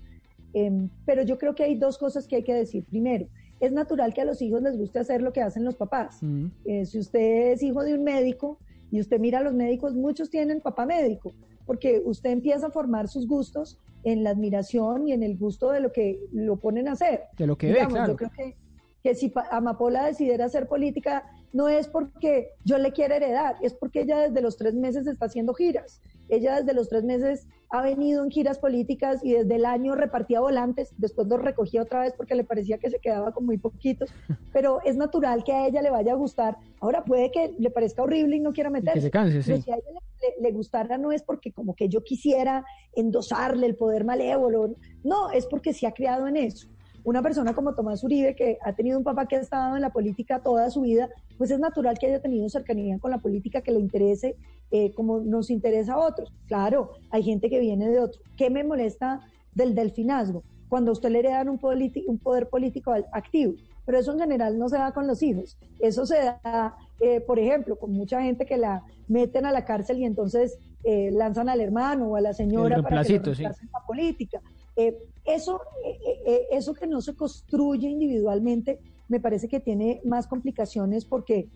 Em, pero yo creo que hay dos cosas que hay que decir. Primero, es natural que a los hijos les guste hacer lo que hacen los papás. Eh, si usted es hijo de un médico y usted mira a los médicos, muchos tienen papá médico, porque usted empieza a formar sus gustos en la admiración y en el gusto de lo que lo ponen a hacer. De lo que ve, Digamos, claro. Yo creo que, que si Amapola decidiera hacer política, no es porque yo le quiera heredar, es porque ella desde los tres meses está haciendo giras. Ella desde los tres meses ha venido en giras políticas y desde el año repartía volantes, después los recogía otra vez porque le parecía que se quedaba con muy poquitos, pero es natural que a ella le vaya a gustar. Ahora puede que le parezca horrible y no quiera meterse. se canse, pero sí. si a ella le, gustara no es porque como que yo quisiera endosarle el poder malévolo, no, es porque se ha criado en eso. Una persona como Tomás Uribe, que ha tenido un papá que ha estado en la política toda su vida, pues es natural que haya tenido cercanía con la política, que le interese eh, como nos interesa a otros. Claro, hay gente que viene de otro. ¿Qué me molesta del delfinazgo? Cuando a usted le heredan un, poder político activo. Pero eso en general no se da con los hijos. Eso se da, eh, por ejemplo, con mucha gente que la meten a la cárcel y entonces eh, lanzan al hermano o a la señora para que lo sí. la política. Eh, eso, eh, eh, eso que no se construye individualmente, me parece que tiene más complicaciones porque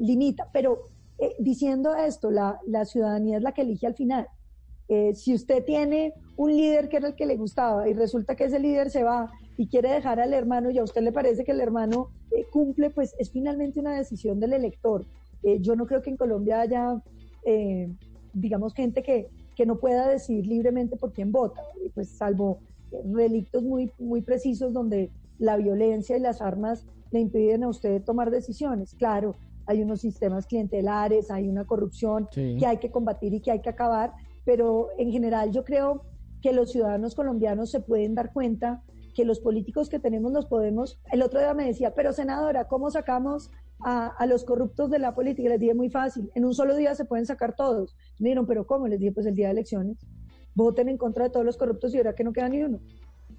limita. Pero diciendo esto, la, la ciudadanía es la que elige al final. Si usted tiene un líder que era el que le gustaba y resulta que ese líder se va y quiere dejar al hermano y a usted le parece que el hermano cumple, pues es finalmente una decisión del elector. Yo no creo que en Colombia haya, digamos, gente que, que no pueda decidir libremente por quién vota, pues salvo relictos muy, muy precisos donde la violencia y las armas le impiden a usted tomar decisiones. Claro, hay unos sistemas clientelares, hay una corrupción Sí. que hay que combatir y que hay que acabar, pero en general yo creo que los ciudadanos colombianos se pueden dar cuenta que los políticos que tenemos los podemos. El otro día me decía, pero senadora, ¿cómo sacamos a, a los corruptos de la política? Les dije, muy fácil, en un solo día se pueden sacar todos. Me dijeron, pero ¿cómo? Les dije, pues el día de elecciones. Voten en contra de todos los corruptos y verá que no queda ni uno.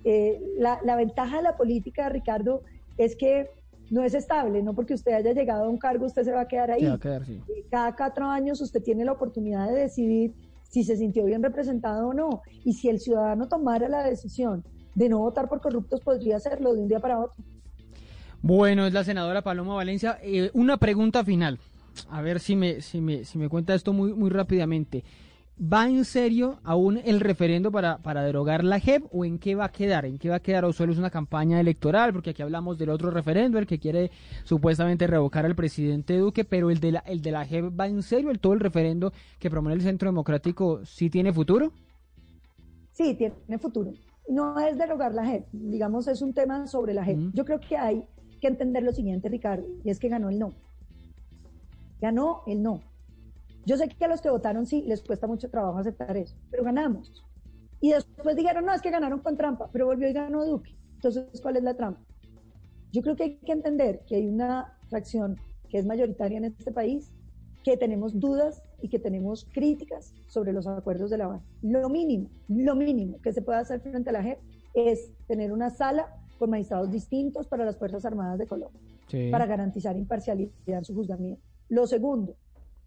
Eh, la, la ventaja de la política, Ricardo, es que no es estable, no porque usted haya llegado a un cargo, usted se va a quedar ahí. Se va a quedar, sí. Eh, Cada cuatro años usted tiene la oportunidad de decidir si se sintió bien representado o no. Y si el ciudadano tomara la decisión de no votar por corruptos, podría hacerlo de un día para otro. Bueno, es la senadora Paloma Valencia. Eh, una pregunta final. A ver si me, si me, si me cuenta esto muy, muy rápidamente. ¿Va en serio aún el referendo para, para derogar la JEP o en qué va a quedar? ¿En qué va a quedar? ¿O solo es una campaña electoral? Porque aquí hablamos del otro referendo, el que quiere supuestamente revocar al presidente Duque, pero el de la, el de la JEP va en serio, el todo el referendo que promueve el Centro Democrático, ¿sí tiene futuro? Sí, tiene futuro. No es derogar la JEP, digamos, es un tema sobre la JEP. Yo creo que hay que entender lo siguiente, Ricardo, y es que ganó el no. Ganó el no. Yo sé que a los que votaron sí les cuesta mucho trabajo aceptar eso, pero ganamos. Y después dijeron, no, es que ganaron con trampa, pero volvió y ganó Duque. Entonces, ¿cuál es la trampa? Yo creo que hay que entender que hay una fracción que es mayoritaria en este país, que tenemos dudas y que tenemos críticas sobre los acuerdos de La Habana. Lo mínimo, lo mínimo que se puede hacer frente a la JEP es tener una sala con magistrados distintos para las Fuerzas Armadas de Colombia, Sí. para garantizar imparcialidad en su juzgamiento. Lo segundo,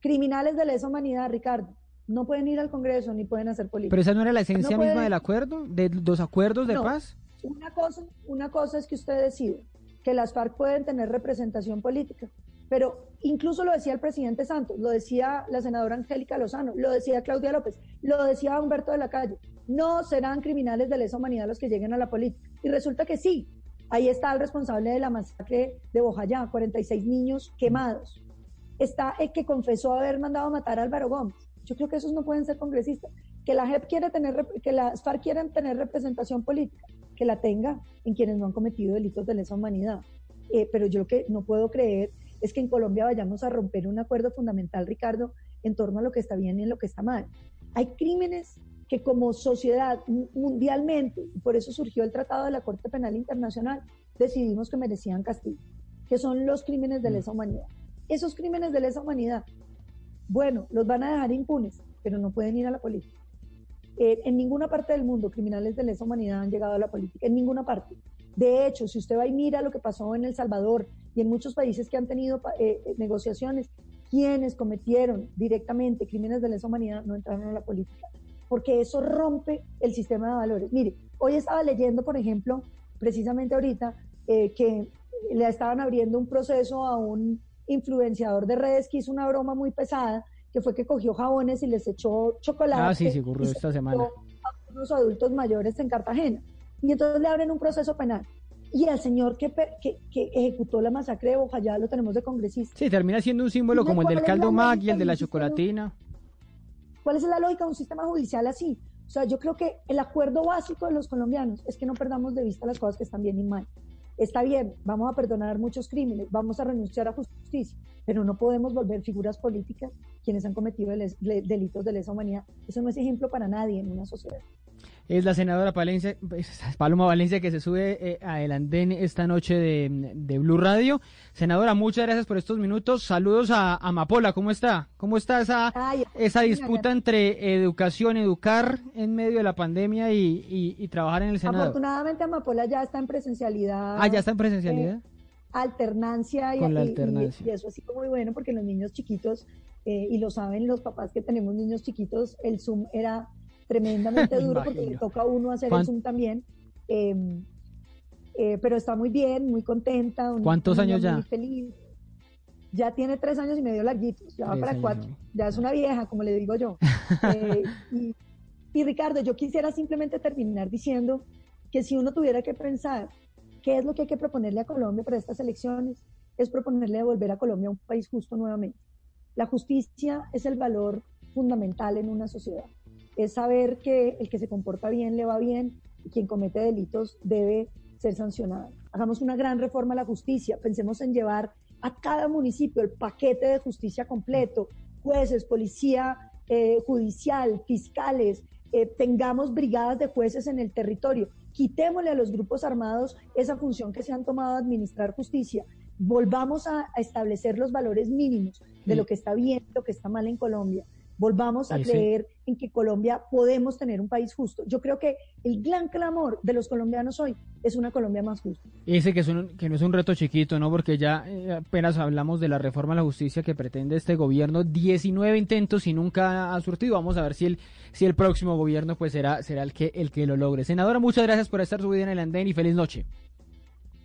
criminales de lesa humanidad, Ricardo, no pueden ir al Congreso ni pueden hacer política. Pero esa no era la esencia No misma pueden- del acuerdo, de los acuerdos de No. paz. Una cosa, una cosa es que usted decide que las FARC pueden tener representación política, pero incluso lo decía el presidente Santos, lo decía la senadora Angélica Lozano, lo decía Claudia López, lo decía Humberto de la Calle, no serán criminales de lesa humanidad los que lleguen a la política. Y resulta que sí, Ahí está el responsable de la masacre de Bojayá, 46 niños quemados. Está el que confesó haber mandado matar a Álvaro Gómez. Yo creo que esos no pueden ser congresistas. Que la JEP quiere tener, que las FARC quieren tener representación política, que la tenga en quienes no han cometido delitos de lesa humanidad. Eh, pero yo lo que no puedo creer es que en Colombia vayamos a romper un acuerdo fundamental, Ricardo, en torno a lo que está bien y en lo que está mal. Hay crímenes que como sociedad mu- mundialmente, y por eso surgió el Tratado de la Corte Penal Internacional, decidimos que merecían castigo, que son los crímenes de lesa humanidad. Esos crímenes de lesa humanidad, bueno, los van a dejar impunes, pero no pueden ir a la política. Eh, en ninguna parte del mundo criminales de lesa humanidad han llegado a la política, en ninguna parte. De hecho, si usted va y mira lo que pasó en El Salvador y en muchos países que han tenido eh, eh, negociaciones, quienes cometieron directamente crímenes de lesa humanidad no entraron a la política, porque eso rompe el sistema de valores. Mire, hoy estaba leyendo, por ejemplo, precisamente ahorita, eh, que le estaban abriendo un proceso a un influenciador de redes que hizo una broma muy pesada, que fue que cogió jabones y les ejó chocolate. Ah, sí, sí, ocurrió esta semana. a unos adultos mayores en Cartagena. Y entonces le abren un proceso penal. Y al señor que, que, que ejecutó la masacre de Bojayá lo tenemos de congresista. Sí, termina siendo un símbolo como el del caldo Mac y el de la chocolatina. ¿Cuál es la lógica de un sistema judicial así? O sea, yo creo que el acuerdo básico de los colombianos es que no perdamos de vista las cosas que están bien y mal. Está bien, vamos a perdonar muchos crímenes, vamos a renunciar a justicia, pero no podemos volver figuras políticas quienes han cometido delitos de lesa humanidad. Eso no es ejemplo para nadie en una sociedad. Es la senadora Palencia, Paloma Valencia que se sube eh, a el andén esta noche de, de Blue Radio. Senadora, muchas gracias por estos minutos. Saludos a Amapola, ¿cómo está? ¿Cómo está esa, esa disputa entre educación, educar en medio de la pandemia y, y- y trabajar en el Senado? Afortunadamente Amapola ya está en presencialidad. Ah, ya está en presencialidad. eh, alternancia y, Con la y- y- alternancia. y eso ha sido muy bueno porque los niños chiquitos, eh, y lo saben los papás que tenemos niños chiquitos, el Zoom era tremendamente duro porque le toca a uno hacer ¿Cuán- el Zoom también. eh, eh, pero está muy bien, muy contenta. un- ¿Cuántos años ya? Muy feliz. Ya tiene tres años y medio larguitos, ya va para cuatro. Ya es una vieja, como le digo yo. Eh, y, y Ricardo, yo quisiera simplemente terminar diciendo que si uno tuviera que pensar qué es lo que hay que proponerle a Colombia para estas elecciones, es proponerle devolver a Colombia un país justo nuevamente. La justicia es el valor fundamental en una sociedad. Es saber que el que se comporta bien le va bien y quien comete delitos debe ser sancionado. Hagamos una gran reforma a la justicia. Pensemos en llevar a cada municipio el paquete de justicia completo, jueces, policía eh, judicial, fiscales, eh, tengamos brigadas de jueces en el territorio, quitémosle a los grupos armados esa función que se han tomado de administrar justicia, volvamos a, a establecer los valores mínimos de Mm. lo que está bien, lo que está mal en Colombia, volvamos a Sí, sí. creer en que Colombia podemos tener un país justo. Yo creo que el gran clamor de los colombianos hoy es una Colombia más justa. Y dice que, es un- que no es un reto chiquito, ¿no? Porque ya eh, apenas hablamos de la reforma a la justicia que pretende este gobierno, 19 intentos y nunca ha surtido. Vamos a ver si el, si el próximo gobierno pues será, será el que, el que lo logre. Senadora, muchas gracias por estar subida en el andén y feliz noche.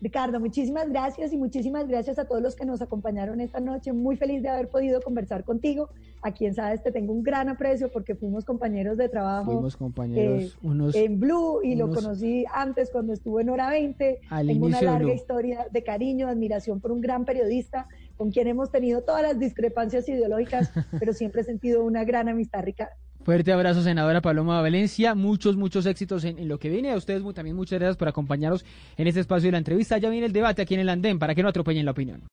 Ricardo, muchísimas gracias y muchísimas gracias a todos los que nos acompañaron esta noche. Muy feliz de haber podido conversar contigo. A quien sabes te tengo un gran aprecio porque fuimos compañeros de trabajo. Fuimos compañeros, eh, unos- en Blue y lo unos- conocí antes cuando estuvo en Hora 20. Al tengo una larga historia de cariño, de admiración por un gran periodista con quien hemos tenido todas las discrepancias ideológicas, pero siempre he sentido una gran amistad, Ricardo. Fuerte abrazo, senadora Paloma Valencia. Muchos, muchos éxitos en, en lo que viene. A ustedes también muchas gracias por acompañarnos en este espacio de la entrevista. Ya viene el debate aquí en el andén para que no atropellen la opinión.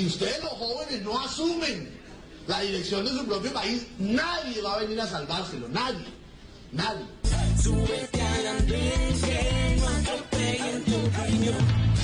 Si ustedes los jóvenes no asumen la dirección de su propio país, nadie va a venir a salvárselo, nadie, nadie. Súbete al andén que no atropellen tu opinión.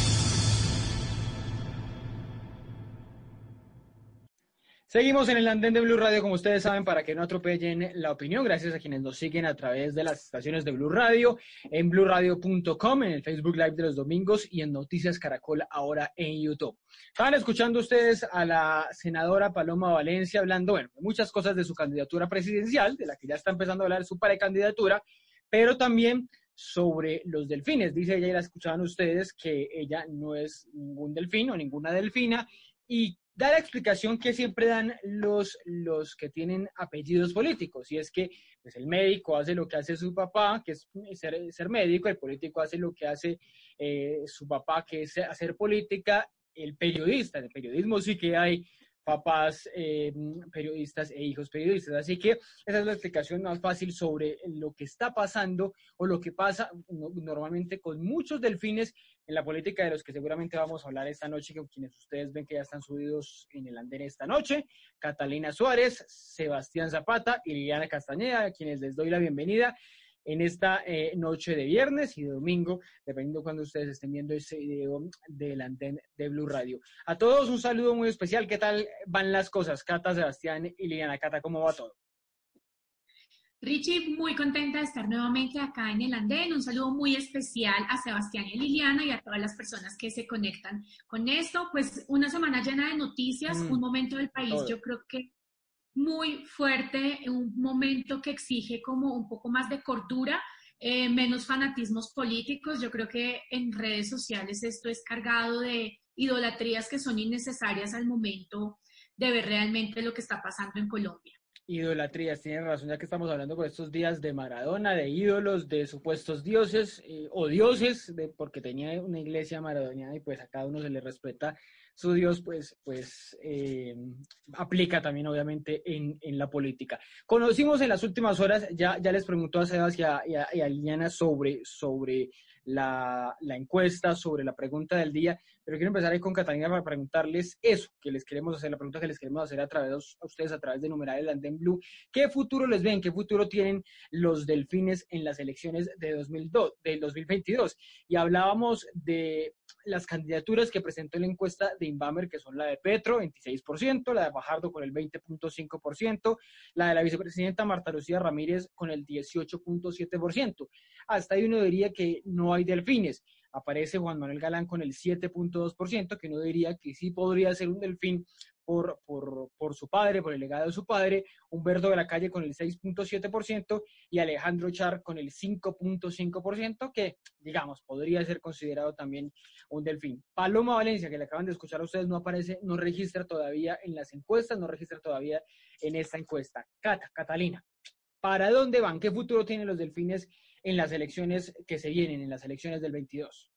Seguimos en el andén de Blue Radio, como ustedes saben, para que no atropellen la opinión. Gracias a quienes nos siguen a través de las estaciones de Blue Radio, en blueradio.com, en el Facebook Live de los domingos y en Noticias Caracol ahora en YouTube. Estaban escuchando ustedes a la senadora Paloma Valencia hablando, bueno, muchas cosas de su candidatura presidencial, de la que ya está empezando a hablar su precandidatura, pero también sobre los delfines. Dice ella, y la escuchaban ustedes, que ella no es ningún delfín o ninguna delfina y da la explicación que siempre dan los, los que tienen apellidos políticos, y es que pues, el médico hace lo que hace su papá, que es ser, ser médico, el político hace lo que hace eh, su papá, que es hacer política, el periodista, de periodismo sí que hay papás eh, periodistas e hijos periodistas. Así que esa es la explicación más fácil sobre lo que está pasando o lo que pasa no- normalmente con muchos delfines en la política de los que seguramente vamos a hablar esta noche, con quienes ustedes ven que ya están subidos en el andén esta noche. Catalina Suárez, Sebastián Zapata y Liliana Castañeda, a quienes les doy la bienvenida en esta eh, noche de viernes y de domingo, dependiendo cuando ustedes estén viendo ese video del antén de Blue Radio. A todos un saludo muy especial. ¿Qué tal van las cosas? Cata, Sebastián y Liliana. Cata, ¿cómo va todo? Richie, muy contenta de estar nuevamente acá en el andén. Un saludo muy especial a Sebastián y a Liliana y a todas las personas que se conectan con esto. Pues una semana llena de noticias, Mm, un momento del país, todo. yo creo que muy fuerte, un momento que exige como un poco más de cordura, eh, menos fanatismos políticos. Yo creo que en redes sociales esto es cargado de idolatrías que son innecesarias al momento de ver realmente lo que está pasando en Colombia. Idolatrías, tienen razón, ya que estamos hablando por estos días de Maradona, de ídolos, de supuestos dioses eh, o dioses, de, porque tenía una iglesia maradoniana y pues a cada uno se le respeta su dios, pues, pues eh, aplica también obviamente en, en la política. Conocimos en las últimas horas, ya, ya les preguntó a Sebas y a, y a- Liliana sobre, sobre la, la encuesta, sobre la pregunta del día, pero quiero empezar ahí con Catalina para preguntarles eso que les queremos hacer, la pregunta que les queremos hacer a través a ustedes a través de numeral Andén Blue. ¿Qué futuro les ven? ¿Qué futuro tienen los delfines en las elecciones de 2002, del 2022? Y hablábamos de las candidaturas que presentó la encuesta de Inbamer, que son la de Petro, 26%, la de Bajardo con el 20.5%, la de la vicepresidenta Marta Lucía Ramírez con el 18.7%. Hasta ahí uno diría que no hay delfines. Aparece Juan Manuel Galán con el 7.2%, que uno diría que sí podría ser un delfín por su padre, por el legado de su padre, Humberto de la Calle con el 6.7% y Alejandro Char con el 5.5%, que, digamos, podría ser considerado también un delfín. Paloma Valencia, que le acaban de escuchar a ustedes, no aparece, no registra todavía en las encuestas, no registra todavía en esta encuesta. Cata, Catalina, ¿para dónde van? ¿Qué futuro tienen los delfines en las elecciones que se vienen, en las elecciones del 22?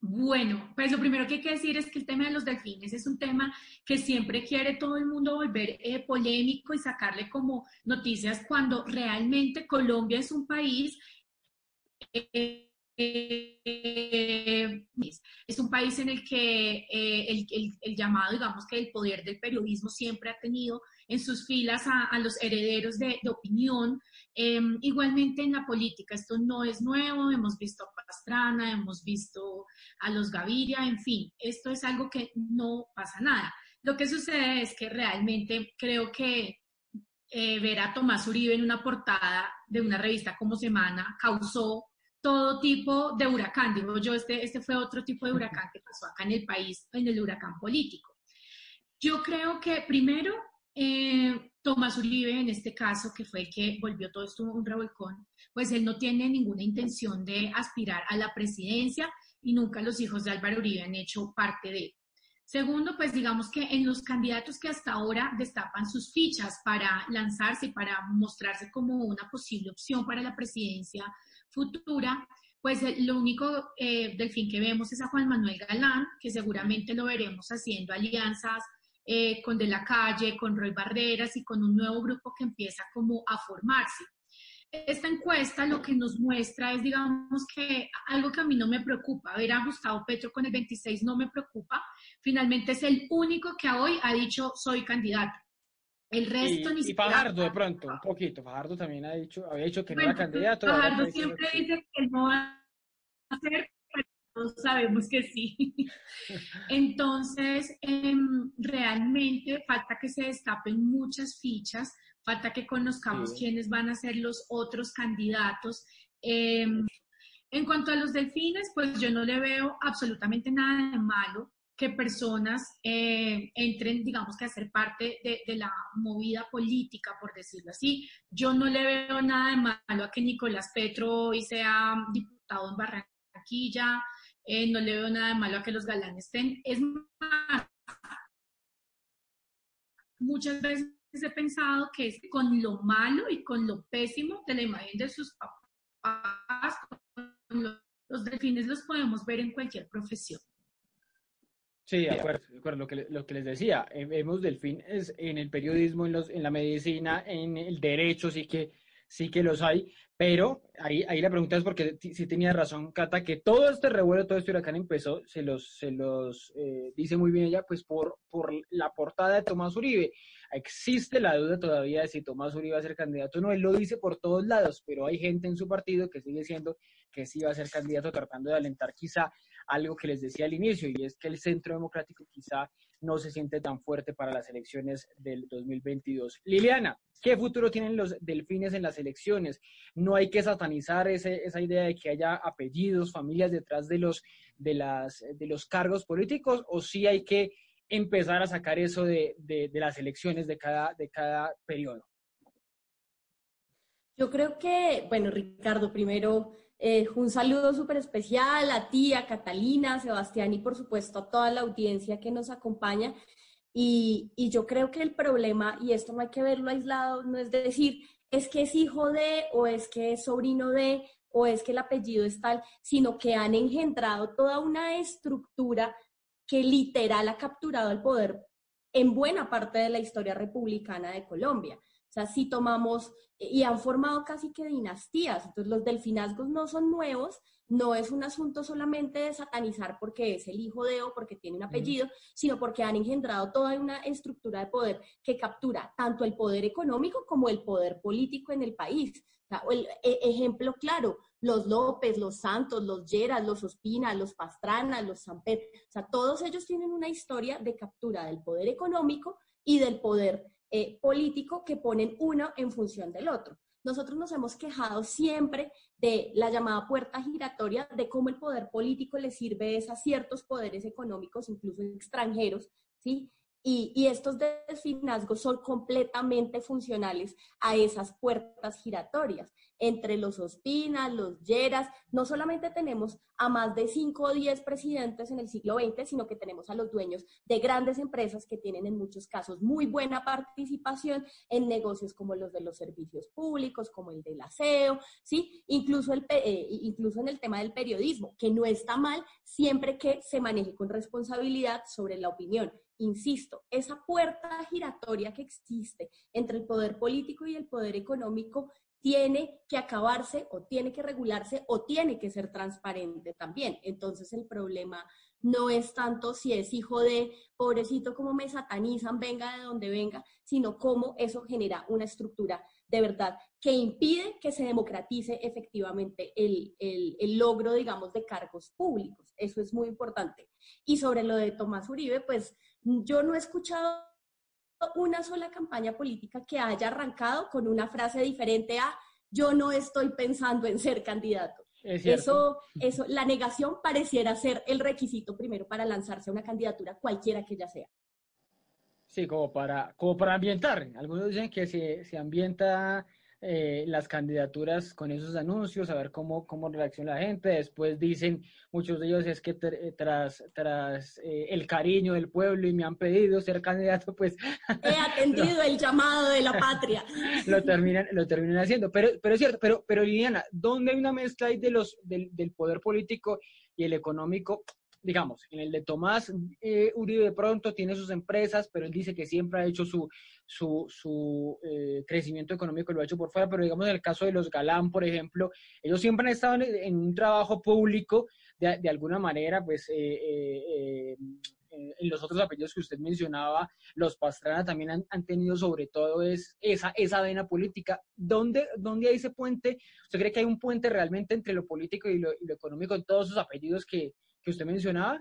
Bueno, pues lo primero que hay que decir es que el tema de los delfines es un tema que siempre quiere todo el mundo volver eh, polémico y sacarle como noticias cuando realmente Colombia es un país eh, eh, es un país en el que eh, el, el- llamado, digamos que el poder del periodismo siempre ha tenido en sus filas a, los herederos de, opinión. Eh, igualmente en la política, esto no es nuevo, hemos visto a Pastrana, hemos visto a los Gaviria, en fin, esto es algo que no pasa nada. Lo que sucede es que realmente creo que eh, ver a Tomás Uribe en una portada de una revista como Semana causó todo tipo de huracán. Digo yo, este, este fue otro tipo de huracán que pasó acá en el país, en el huracán político. Yo creo que primero, eh, Tomás Uribe, en este caso, que fue el que volvió todo esto un revolcón, pues él no tiene ninguna intención de aspirar a la presidencia y nunca los hijos de Álvaro Uribe han hecho parte de. Segundo, pues digamos que en los candidatos que hasta ahora destapan sus fichas para lanzarse, para mostrarse como una posible opción para la presidencia futura, pues eh, lo único eh, del fin que vemos es a Juan Manuel Galán, que seguramente lo veremos haciendo alianzas eh, con De la Calle, con Roy Barreras y con un nuevo grupo que empieza como a formarse. Esta encuesta lo que nos muestra es, digamos, que algo que a mí no me preocupa, ver a Gustavo Petro con el 26 no me preocupa, finalmente es el único que hoy ha dicho soy candidato. El resto y, ni y siquiera... Fajardo de pronto, un poquito. Fajardo también ha dicho, había dicho que no Bueno, era candidato. Fajardo siempre que dice que no va a ser, pero todos sabemos que sí. Entonces, em, realmente falta que se destapen muchas fichas, falta que conozcamos Sí. quiénes van a ser los otros candidatos. Em, en cuanto a los delfines, pues yo no le veo absolutamente nada de malo que personas eh, entren, digamos que a ser parte de, la movida política, por decirlo así. Yo no le veo nada de malo a que Nicolás Petro hoy sea diputado en Barranquilla, eh, no le veo nada de malo a que los galanes estén. Es más, muchas veces he pensado que es con lo malo y con lo pésimo de la imagen de sus papás, con lo- los delfines los podemos ver en cualquier profesión. Sí, de acuerdo, de acuerdo. Lo que, lo que les decía, vemos delfines en el periodismo, en, los, en la medicina, en el derecho, sí que, sí que los hay, pero ahí, ahí la pregunta es porque sí tenía razón Cata, que todo este revuelo, todo este huracán empezó, se los, se los eh, dice muy bien ella, pues por, por la portada de Tomás Uribe. Existe la duda todavía de si Tomás Uribe va a ser candidato o no, él lo dice por todos lados, pero hay gente en su partido que sigue siendo que sí va a ser candidato, tratando de alentar quizá algo que les decía al inicio, y es que el centro democrático quizá no se siente tan fuerte para las elecciones del 2022. Liliana, ¿qué futuro tienen los delfines en las elecciones? No hay que satanizar ese- esa idea de que haya apellidos, familias detrás de los, de las, de los cargos políticos, o sí hay que empezar a sacar eso de, de- las elecciones de cada, de cada periodo. Yo creo que, bueno, Ricardo, primero eh, un saludo súper especial a ti, a Catalina, a Sebastián y por supuesto a toda la audiencia que nos acompaña. Y, y yo creo que el problema, y esto no hay que verlo aislado, no es decir, es que es hijo de, o es que es sobrino de, o es que el apellido es tal, sino que han engendrado toda una estructura que literal ha capturado el poder en buena parte de la historia republicana de Colombia. Sea, si tomamos y han formado casi que dinastías, entonces los delfinazgos no son nuevos, no es un asunto solamente de satanizar porque es el hijo de o porque tiene un apellido, sino porque han engendrado toda una estructura de poder que captura tanto el poder económico como el poder político en el país. O sea, el e- ejemplo claro, los López, los Santos, los Lleras, los Ospina, los Pastrana, los Samper, o sea, todos ellos tienen una historia de captura del poder económico y del poder eh, político que ponen uno en función del otro. Nosotros nos hemos quejado siempre de la llamada puerta giratoria, de cómo el poder político le sirve a ciertos poderes económicos, incluso extranjeros, ¿sí? Y, estos delfinazgos son completamente funcionales a esas puertas giratorias. Entre los Ospinas, los Lleras, no solamente tenemos a más de 5 o 10 presidentes en el siglo XX, sino que tenemos a los dueños de grandes empresas que tienen en muchos casos muy buena participación en negocios como los de los servicios públicos, como el del aseo, ¿sí? Incluso, el, eh, incluso en el tema del periodismo, que no está mal siempre que se maneje con responsabilidad sobre la opinión. Insisto, esa puerta giratoria que existe entre el poder político y el poder económico tiene que acabarse o tiene que regularse o tiene que ser transparente también. Entonces el problema no es tanto si es hijo de pobrecito como me satanizan, venga de donde venga, sino cómo eso genera una estructura de verdad que impide que se democratice efectivamente el, el- logro, digamos, de cargos públicos. Eso es muy importante. Y sobre lo de Tomás Uribe, pues yo no he escuchado una sola campaña política que haya arrancado con una frase diferente a yo no estoy pensando en ser candidato. Es. Eso, eso, la negación pareciera ser el requisito primero para lanzarse a una candidatura, cualquiera que ella sea. Sí, como para, como para ambientar. Algunos dicen que se, se ambienta eh, las candidaturas con esos anuncios, a ver cómo, cómo reacciona la gente. Después dicen, muchos de ellos es que eh, tras, tras eh, el cariño del pueblo y me han pedido ser candidato, pues He atendido el llamado de la patria. lo terminan, lo terminan haciendo. Pero, pero es cierto, pero, pero Liliana, ¿dónde hay una mezcla ahí de los, del, del poder político y el económico? Digamos, en el de Tomás eh, Uribe de pronto tiene sus empresas, pero él dice que siempre ha hecho su, su, su eh, crecimiento económico, lo ha hecho por fuera, pero digamos en el caso de los Galán, por ejemplo, ellos siempre han estado en, un trabajo público, de, alguna manera, pues eh, eh, eh, en los otros apellidos que usted mencionaba, los Pastrana también han, han tenido sobre todo es esa, esa vena política. ¿Dónde, ¿Dónde hay ese puente? ¿Usted cree que hay un puente realmente entre lo político y lo, y lo económico en todos esos apellidos que, que usted mencionaba?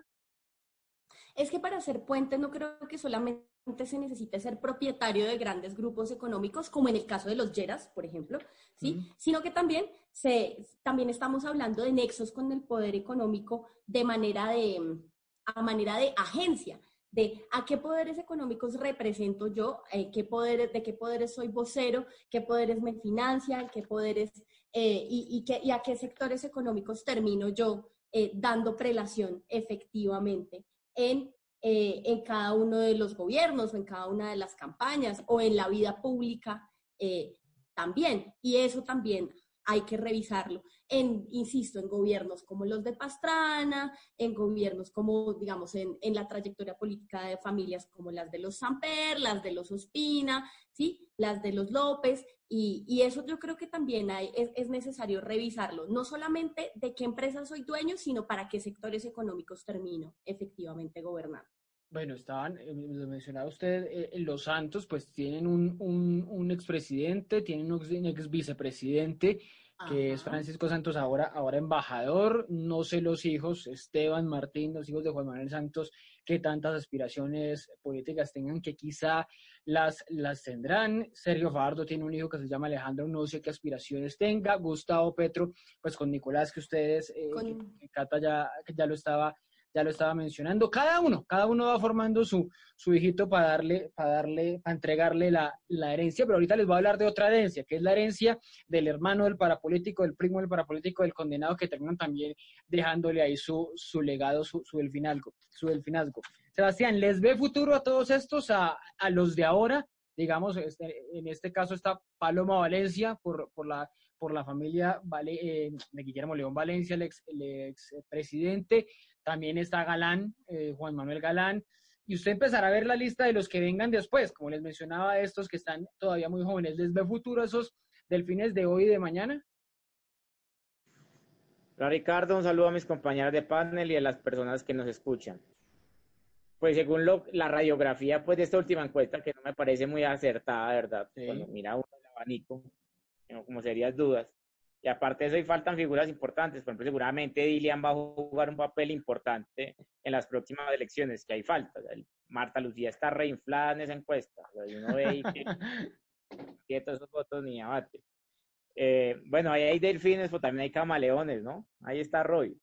Es que para ser puente no creo que solamente se necesite ser propietario de grandes grupos económicos, como en el caso de los Lleras, por ejemplo, ¿sí? Sino que también, se, también estamos hablando de nexos con el poder económico de manera de, a manera de agencia, de a qué poderes económicos represento yo, eh, qué poderes, de qué poderes soy vocero, qué poderes me financian, qué poderes eh, y, y, qué- y a qué sectores económicos termino yo eh, dando prelación efectivamente en eh, en cada uno de los gobiernos o en cada una de las campañas o en la vida pública eh, también. Y eso también hay que revisarlo. En, insisto, en gobiernos como los de Pastrana, en gobiernos como, digamos, en, en la trayectoria política de familias como las de los Samper, las de los Ospina, ¿sí? las de los López, y, eso yo creo que también hay, es, es necesario revisarlo, no solamente de qué empresas soy dueño, sino para qué sectores económicos termino efectivamente gobernando. Bueno, estaban, eh, lo mencionaba usted, eh, en Los Santos, pues tienen un, un, un expresidente, tienen un ex vicepresidente, que es Francisco Santos, ahora, ahora embajador, no sé los hijos, Esteban, Martín, los hijos de Juan Manuel Santos, que tantas aspiraciones políticas tengan, que quizá las, las tendrán. Sergio Fajardo tiene un hijo que se llama Alejandro, no sé qué aspiraciones tenga. Gustavo Petro, pues con Nicolás, que ustedes, eh, que, que Cata ya, ya lo estaba ya lo estaba mencionando, cada uno, cada uno va formando su, su hijito para darle, para darle, para entregarle la, la, herencia, pero ahorita les voy a hablar de otra herencia, que es la herencia del hermano del parapolítico, del primo del parapolítico, del condenado, que terminan también dejándole ahí su, su legado, su, su delfinazgo, su delfinazgo. Sebastián, ¿les ve futuro a todos estos, a, a los de ahora? Digamos, este, en este caso está Paloma Valencia por, por la por la familia eh, de Guillermo León Valencia, el ex, el ex presidente, también está Galán, eh, Juan Manuel Galán, y usted empezará a ver la lista de los que vengan después, como les mencionaba, estos que están todavía muy jóvenes. ¿Les ve futuro a esos delfines de hoy y de mañana? Hola Ricardo, un saludo a mis compañeros de panel y a las personas que nos escuchan. Pues según lo, la radiografía pues, de esta última encuesta, que no me parece muy acertada, ¿verdad? Sí. Cuando mira uno el abanico, como serias dudas. Y aparte de eso, ahí faltan figuras importantes. Por ejemplo, seguramente Dilian va a jugar un papel importante en las próximas elecciones, que hay falta. Marta Lucía está reinflada en esa encuesta. Uno ve que, que todos esos votos ni abate. Eh, bueno, ahí hay delfines, pero también hay camaleones, ¿no? Ahí está Roy.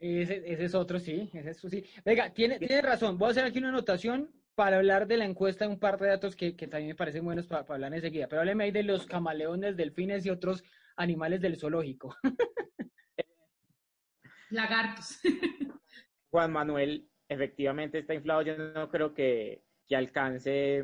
Ese, ese es otro, sí. Ese es, sí. Venga, tiene, tiene razón. Voy a hacer aquí una anotación para hablar de la encuesta, un par de datos que, que también me parecen buenos para, para hablar enseguida. Pero hábleme ahí de los camaleones, delfines y otros animales del zoológico. Lagartos. Juan Manuel efectivamente está inflado. Yo no creo que, que alcance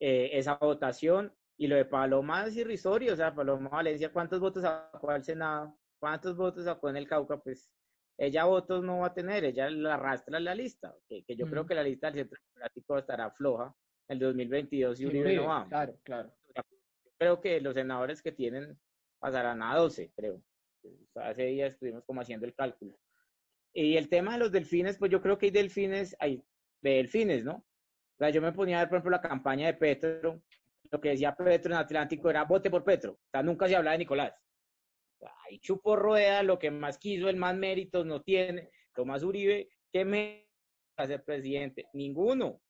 eh, esa votación. Y lo de Paloma es irrisorio. O sea, Paloma Valencia, ¿cuántos votos sacó al Senado? ¿Cuántos votos sacó en el Cauca? Pues ella votos no va a tener, ella la arrastra en la lista, que, que yo mm. creo que la lista del Centro Democrático estará floja en el 2022 y Uribe no va. Claro, claro. Creo que los senadores que tienen pasarán a 12, creo. Hace días estuvimos como haciendo el cálculo. Y el tema de los delfines, pues yo creo que hay delfines, hay de delfines, ¿no? O sea, yo me ponía a ver, por ejemplo, la campaña de Petro, lo que decía Petro en Atlántico era vote por Petro. O sea, nunca se hablaba de Nicolás. Ahí chupó rueda, lo que más quiso, el más méritos no tiene. Tomás Uribe, ¿qué me a ser presidente? Ninguno.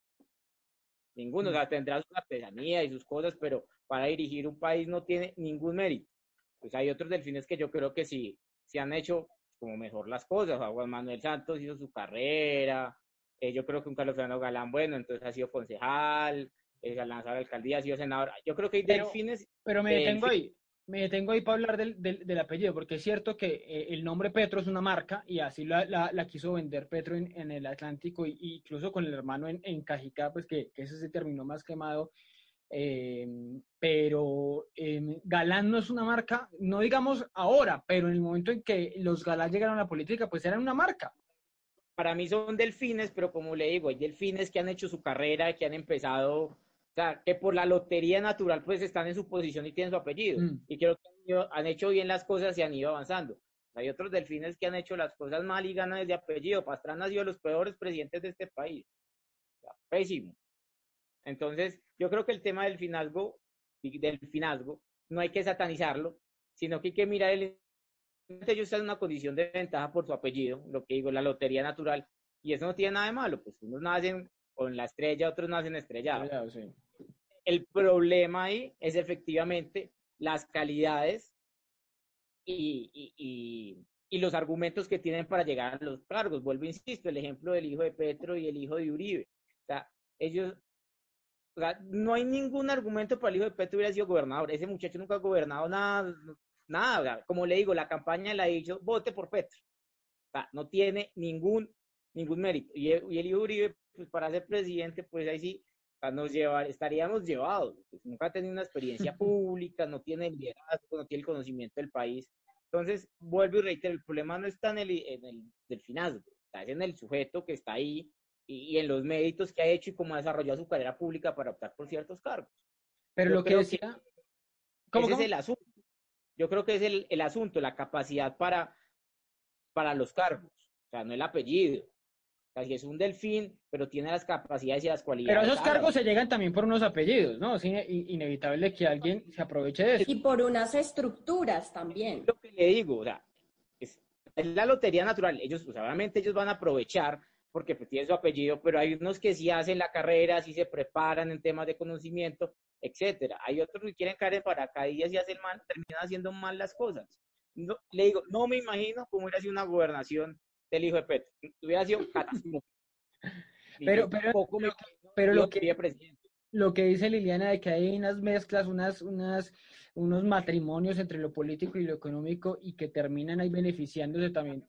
Ninguno. O sea, tendrá su artesanía y sus cosas, pero para dirigir un país no tiene ningún mérito. Pues hay otros delfines que yo creo que sí, sí han hecho como mejor las cosas. Juan Manuel Santos hizo su carrera. Eh, yo creo que un Carlos Fernando Galán, bueno, entonces ha sido concejal. Eh, ha lanzado la alcaldía, ha sido senador. Yo creo que hay pero, delfines. Pero me detengo ahí me detengo ahí para hablar del, del, del, apellido, porque es cierto que eh, el nombre Petro es una marca y así la, la, la quiso vender Petro en, en el Atlántico, y, incluso con el hermano en, en Cajicá, pues que, que, ese se terminó más quemado. Eh, pero eh, Galán no es una marca, no digamos ahora, pero en el momento en que los Galán llegaron a la política, pues eran una marca. Para mí son delfines, pero como le digo, hay delfines que han hecho su carrera, que han empezado o sea, que por la lotería natural pues están en su posición y tienen su apellido. Mm. Y creo que han hecho bien las cosas y han ido avanzando. Hay otros delfines que han hecho las cosas mal y ganan desde apellido. Pastrana ha sido de los peores presidentes de este país. O sea, pésimo. Entonces, yo creo que el tema del finazgo, del finazgo, no hay que satanizarlo, sino que hay que mirar el ellos están en una condición de ventaja por su apellido, lo que digo, la lotería natural, y eso no tiene nada de malo, pues unos nacen con la estrella, otros nacen estrellados. Sí el problema ahí es efectivamente las calidades y, y, y, y, los argumentos que tienen para llegar a los cargos. Vuelvo, insisto, el ejemplo del hijo de Petro y el hijo de Uribe. O sea, ellos, o sea, no hay ningún argumento para el hijo de Petro hubiera sido gobernador. Ese muchacho nunca ha gobernado nada, nada. Como le digo, la campaña le ha dicho, vote por Petro. O sea, no tiene ningún ningún mérito. Y, el- y Eli Uribe, pues para ser presidente, pues ahí sí o nos llevar, estaríamos llevados. pues, nunca ha tenido una experiencia pública, no tiene el liderazgo, no tiene el conocimiento del país. Entonces, vuelvo y reitero, el problema no está en el, en el delfinazgo, está en el sujeto que está ahí y, y en los méritos que ha hecho y cómo ha desarrollado su carrera pública para optar por ciertos cargos. Pero Yo lo que decía... ¿Cómo, ese cómo? es el asunto. Yo creo que es el, el asunto, la capacidad para, para los cargos, o sea, no el apellido. O sea, si es un delfín, pero tiene las capacidades y las cualidades. Pero esos cargos se llegan también por unos apellidos, ¿no? Es in- inevitable que alguien se aproveche de eso. Y por unas estructuras también. lo que le digo, o sea, es, es la lotería natural. Ellos, pues, obviamente, ellos van a aprovechar porque pues, tienen su apellido, pero hay unos que sí hacen la carrera, sí se preparan en temas de conocimiento, etcétera. Hay otros que quieren caer en paracaídas y hacen mal, terminan haciendo mal las cosas. No, le digo, no me imagino cómo hubiera sido una gobernación del hijo de Petro. Hubiera sido catastrófico. Pero, pero, me pero que, lo que dice Liliana de que hay unas mezclas, unas, unas, unos matrimonios entre lo político y lo económico y que terminan ahí beneficiándose también.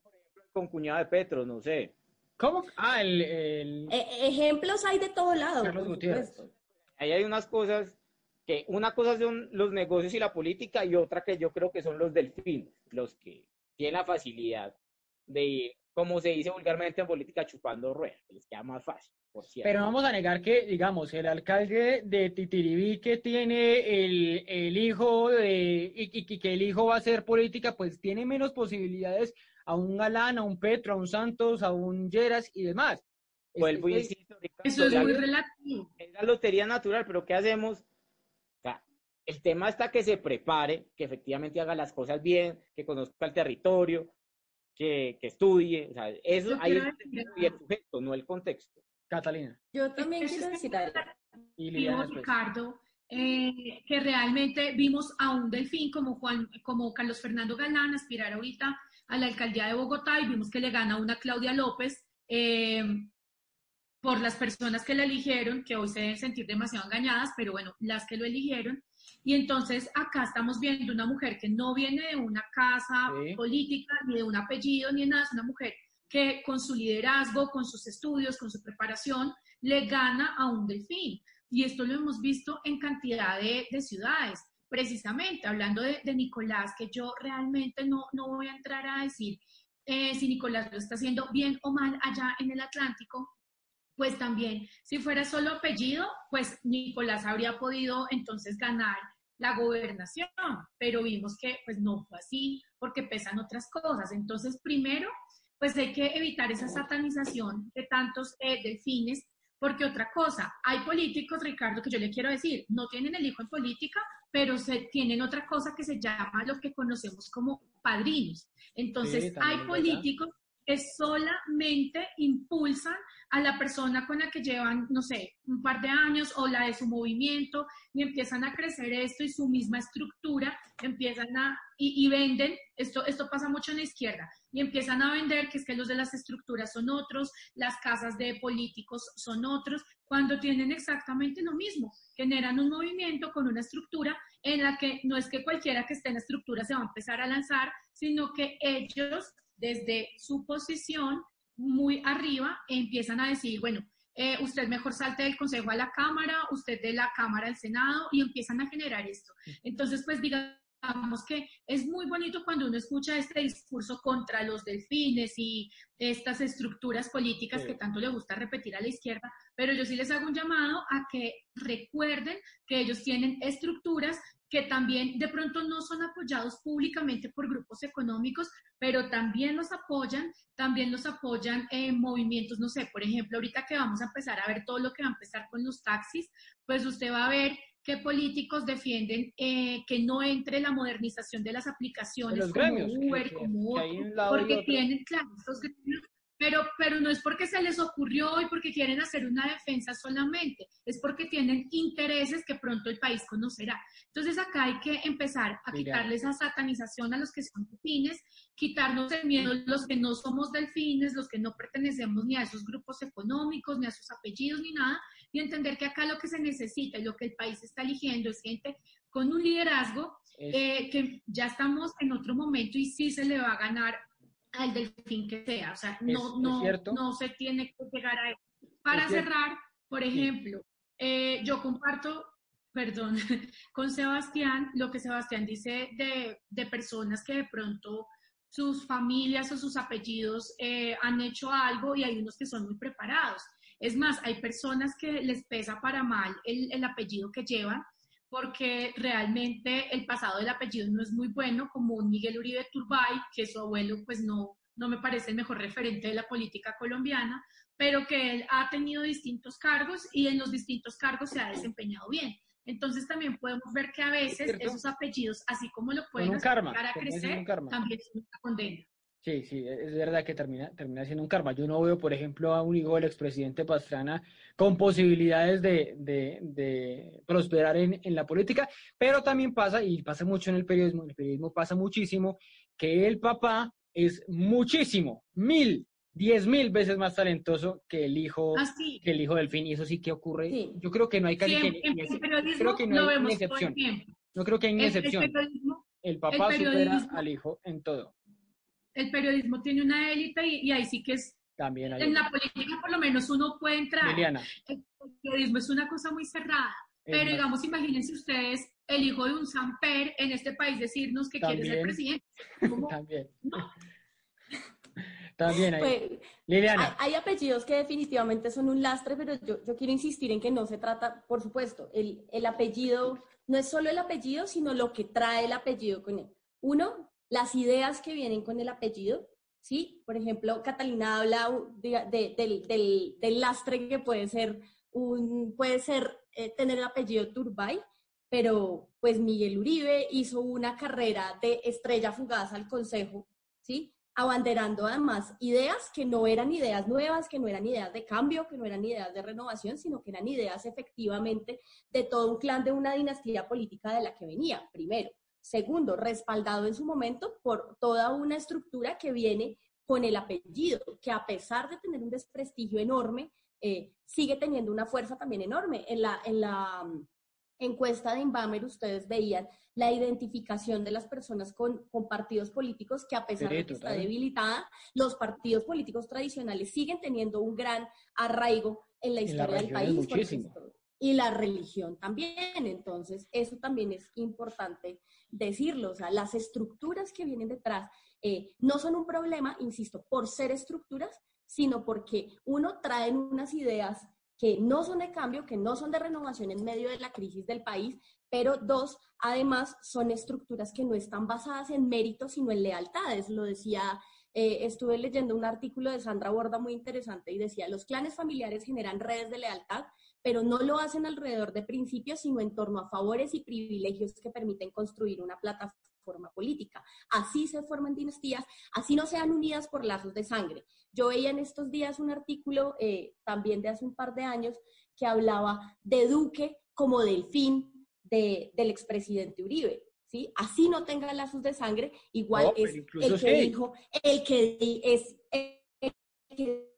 Con cuñado de Petro, no sé. ¿Cómo? Ah, el, el- E- ejemplos hay de todo lado. Carlos Gutiérrez. ahí hay unas cosas que una cosa son los negocios y la política y otra que yo creo que son los delfines, los que tienen la facilidad de ir, como se dice vulgarmente en política, chupando ruedas, que les queda más fácil, por cierto. Pero no vamos a negar que, digamos, el alcalde de Titiribí que tiene el, el hijo de, y, y- y que el hijo va a hacer política, pues tiene menos posibilidades a un Galán, a un Petro, a un Santos, a un Lleras y demás. Vuelvo y Es- es- insisto, Ricardo, Eso es muy relativo. es la lotería natural, pero ¿qué hacemos? O sea, el tema está que se prepare, que efectivamente haga las cosas bien, que conozca el territorio, que, que estudie, o sea, eso Yo ahí es el sujeto, no el contexto. Catalina. Yo también quiero decir algo. Y dijo Liliana después. Ricardo, eh, que realmente vimos a un delfín como Juan, como Carlos Fernando Galán aspirar ahorita a la alcaldía de Bogotá y vimos que le gana una Claudia López eh, por las personas que la eligieron, que hoy se deben sentir demasiado engañadas, pero bueno, las que lo eligieron. Y entonces acá estamos viendo una mujer que no viene de una casa Sí. política, ni de un apellido, ni de nada, es una mujer que con su liderazgo, con sus estudios, con su preparación, le gana a un delfín. Y esto lo hemos visto en cantidad de, de ciudades. Precisamente, hablando de, de Nicolás, que yo realmente no, no voy a entrar a decir eh, si Nicolás lo está haciendo bien o mal allá en el Atlántico, pues también, si fuera solo apellido, pues Nicolás habría podido entonces ganar la gobernación, pero vimos que pues no fue así porque pesan otras cosas. Entonces, primero, pues hay que evitar esa satanización de tantos eh, delfines, porque otra cosa, hay políticos, Ricardo, que yo le quiero decir, no tienen el hijo en política, pero se, tienen otra cosa que se llama lo que conocemos como padrinos. Entonces, Sí, hay políticos que solamente impulsan a la persona con la que llevan, no sé, un par de años o la de su movimiento y empiezan a crecer esto y su misma estructura, empiezan a, y, y venden, esto, esto pasa mucho en la izquierda, y empiezan a vender que es que los de las estructuras son otros, las casas de políticos son otros, cuando tienen exactamente lo mismo, generan un movimiento con una estructura en la que no es que cualquiera que esté en la estructura se va a empezar a lanzar, sino que ellos desde su posición muy arriba empiezan a decir, bueno, eh, usted mejor salte del Consejo a la Cámara, usted de la Cámara al Senado, y empiezan a generar esto. Entonces, pues digamos que es muy bonito cuando uno escucha este discurso contra los delfines y estas estructuras políticas Sí. que tanto le gusta repetir a la izquierda, pero yo sí les hago un llamado a que recuerden que ellos tienen estructuras que también de pronto no son apoyados públicamente por grupos económicos, pero también los apoyan, también los apoyan en movimientos, no sé, por ejemplo, ahorita que vamos a empezar a ver todo lo que va a empezar con los taxis, pues usted va a ver que políticos defienden eh, que no entre la modernización de las aplicaciones como gremios, Uber, que- como que otro, porque tienen, claro, estos gremios pero, pero no es porque se les ocurrió y porque quieren hacer una defensa solamente, es porque tienen intereses que pronto el país conocerá. Entonces acá hay que empezar a Mira. quitarle esa satanización a los que son delfines, quitarnos el miedo los que no somos delfines, los que no pertenecemos ni a esos grupos económicos, ni a sus apellidos, ni nada, y entender que acá lo que se necesita y lo que el país está eligiendo es gente con un liderazgo eh, que ya estamos en otro momento y sí se le va a ganar al delfín que sea. O sea, no, es no, no se tiene que llegar a eso. Para cerrar, por ejemplo, eh, yo comparto, perdón, con Sebastián, lo que Sebastián dice de, de personas que de pronto sus familias o sus apellidos eh, han hecho algo y hay unos que son muy preparados. Es más, hay personas que les pesa para mal el, el apellido que llevan porque realmente el pasado del apellido no es muy bueno, como Miguel Uribe Turbay, que su abuelo pues no, no me parece el mejor referente de la política colombiana, pero que él ha tenido distintos cargos y en los distintos cargos se ha desempeñado bien. Entonces también podemos ver que a veces esos apellidos, así como lo pueden hacer karma, llegar a crecer, también son una condena. Sí, sí, es verdad que termina, termina siendo un karma. Yo no veo, por ejemplo, a un hijo del expresidente Pastrana con posibilidades de, de- de prosperar en, en la política, pero también pasa, y pasa mucho en el periodismo, en el periodismo pasa muchísimo, que el papá es muchísimo, mil, diez mil veces más talentoso que el hijo, Ah, sí. que el hijo del fin, y eso sí que ocurre. Yo creo que no hay casi Sí, en, en periodismo creo que no lo hay vemos excepción. No creo que hay El- el excepción. El papá el supera al hijo en todo. El periodismo tiene una élite y, y ahí sí que es, También hay en la política por lo menos uno puede entrar. Liliana. El periodismo es una cosa muy cerrada, pero digamos, imagínense ustedes el hijo de un Samper en este país decirnos que quiere ser presidente. También. También hay. Pues, Liliana. Hay, hay apellidos que definitivamente son un lastre, pero yo, yo quiero insistir en que no se trata, por supuesto, el, el apellido no es solo el apellido, sino lo que trae el apellido con él. Uno, las ideas que vienen con el apellido, ¿sí? Por ejemplo, Catalina habla diga, de- del, del- del lastre que puede ser, un, puede ser eh, tener el apellido Turbay, pero pues Miguel Uribe hizo una carrera de estrella fugaz al Consejo, ¿sí? Abanderando además ideas que no eran ideas nuevas, que no eran ideas de cambio, que no eran ideas de renovación, sino que eran ideas efectivamente de todo un clan de una dinastía política de la que venía, primero. Segundo, respaldado en su momento por toda una estructura que viene con el apellido, que a pesar de tener un desprestigio enorme, eh, sigue teniendo una fuerza también enorme. En la, en la mm, encuesta de Inbamer ustedes veían la identificación de las personas con, con partidos políticos que a pesar de que está debilitada, los partidos políticos tradicionales siguen teniendo un gran arraigo en la En historia del país. muchísimo. esto- y la religión también. Entonces, eso también es importante decirlo. O sea, las estructuras que vienen detrás eh, no son un problema, insisto, por ser estructuras, sino porque uno trae unas ideas que no son de cambio, que no son de renovación en medio de la crisis del país, pero dos, además, son estructuras que no están basadas en méritos, sino en lealtades. Lo decía, eh, estuve leyendo un artículo de Sandra Borda muy interesante y decía, los clanes familiares generan redes de lealtad, pero no lo hacen alrededor de principios, sino en torno a favores y privilegios que permiten construir una plataforma política. Así se forman dinastías, así no sean unidas por lazos de sangre. Yo veía en estos días un artículo eh, también de hace un par de años que hablaba de Duque como delfín de, del expresidente Uribe. ¿Sí? Así no tenga lazos de sangre, igual No, es el que sí. dijo, el que es el que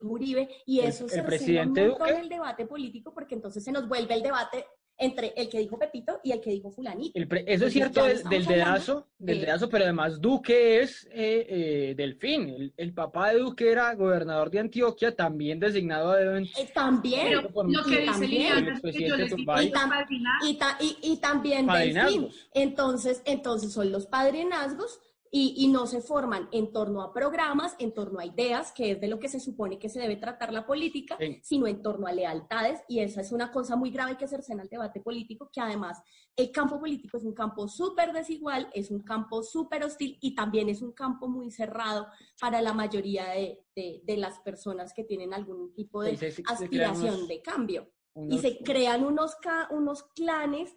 Uribe, y El- eso el se presidente un montón Duque. el debate político, porque entonces se nos vuelve el debate entre el que dijo Pepito y el que dijo Fulanito. El pre- eso es cierto del, dedazo, del de- dedazo, pero además Duque es eh, eh, Delfín. El, el papá de Duque era gobernador de Antioquia, también designado a dedo en- También, Pero por- lo que y dice el y, ta- y- y también delfín. Entonces, entonces son los padrinazgos y, y no se forman en torno a programas, en torno a ideas, que es de lo que se supone que se debe tratar la política, Sí. sino en torno a lealtades. Y esa es una cosa muy grave que cercena al debate político, que además el campo político es un campo súper desigual, es un campo súper hostil y también es un campo muy cerrado para la mayoría de, de- de las personas que tienen algún tipo de Sí, aspiración unos- de cambio y se crean unos, unos clanes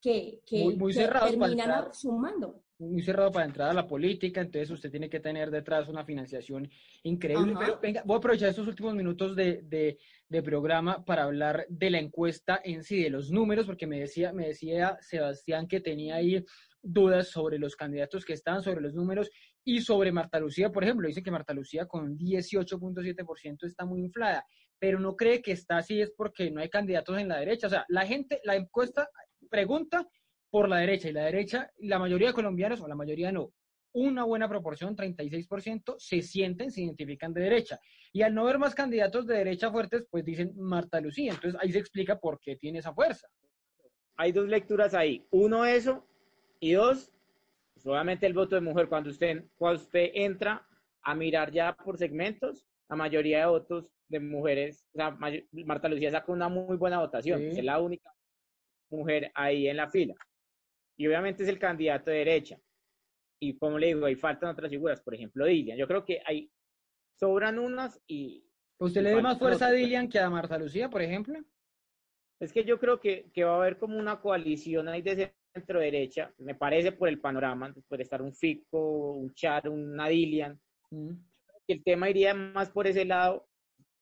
que, que, Muy- muy que cerrados para terminan sumando. Muy cerrado para entrar a la política, entonces usted tiene que tener detrás una financiación increíble. Ajá. Pero venga, voy a aprovechar estos últimos minutos de, de- de programa para hablar de la encuesta en sí, de los números, porque me decía, me decía Sebastián que tenía ahí dudas sobre los candidatos que estaban, sobre los números y sobre Marta Lucía, por ejemplo. Dice que Marta Lucía con un 18.7% está muy inflada, pero no cree que está así es porque no hay candidatos en la derecha. O sea, la gente, la encuesta pregunta por la derecha y la derecha, la mayoría de colombianos, o la mayoría no, una buena proporción, 36%, se sienten, se identifican de derecha. Y al no ver más candidatos de derecha fuertes, pues dicen Marta Lucía. Entonces ahí se explica por qué tiene esa fuerza. Hay dos lecturas ahí. Uno, eso. Y dos, solamente el voto de mujer. Cuando usted, cuando usted entra a mirar ya por segmentos, la mayoría de votos de mujeres, o sea, Marta Lucía sacó una muy buena votación. Sí. Es la única mujer ahí en la fila. Y obviamente es el candidato de derecha. Y como le digo, ahí faltan otras figuras, por ejemplo, Dilian. Yo creo que hay, sobran unas y... ¿Usted y le da más fuerza a otras. Dilian que a Marta Lucía, por ejemplo? Es que yo creo que, que va a haber como una coalición ahí de centro derecha, me parece por el panorama, puede estar un Fico, un Char, una Dilian. Y el tema iría más por ese lado.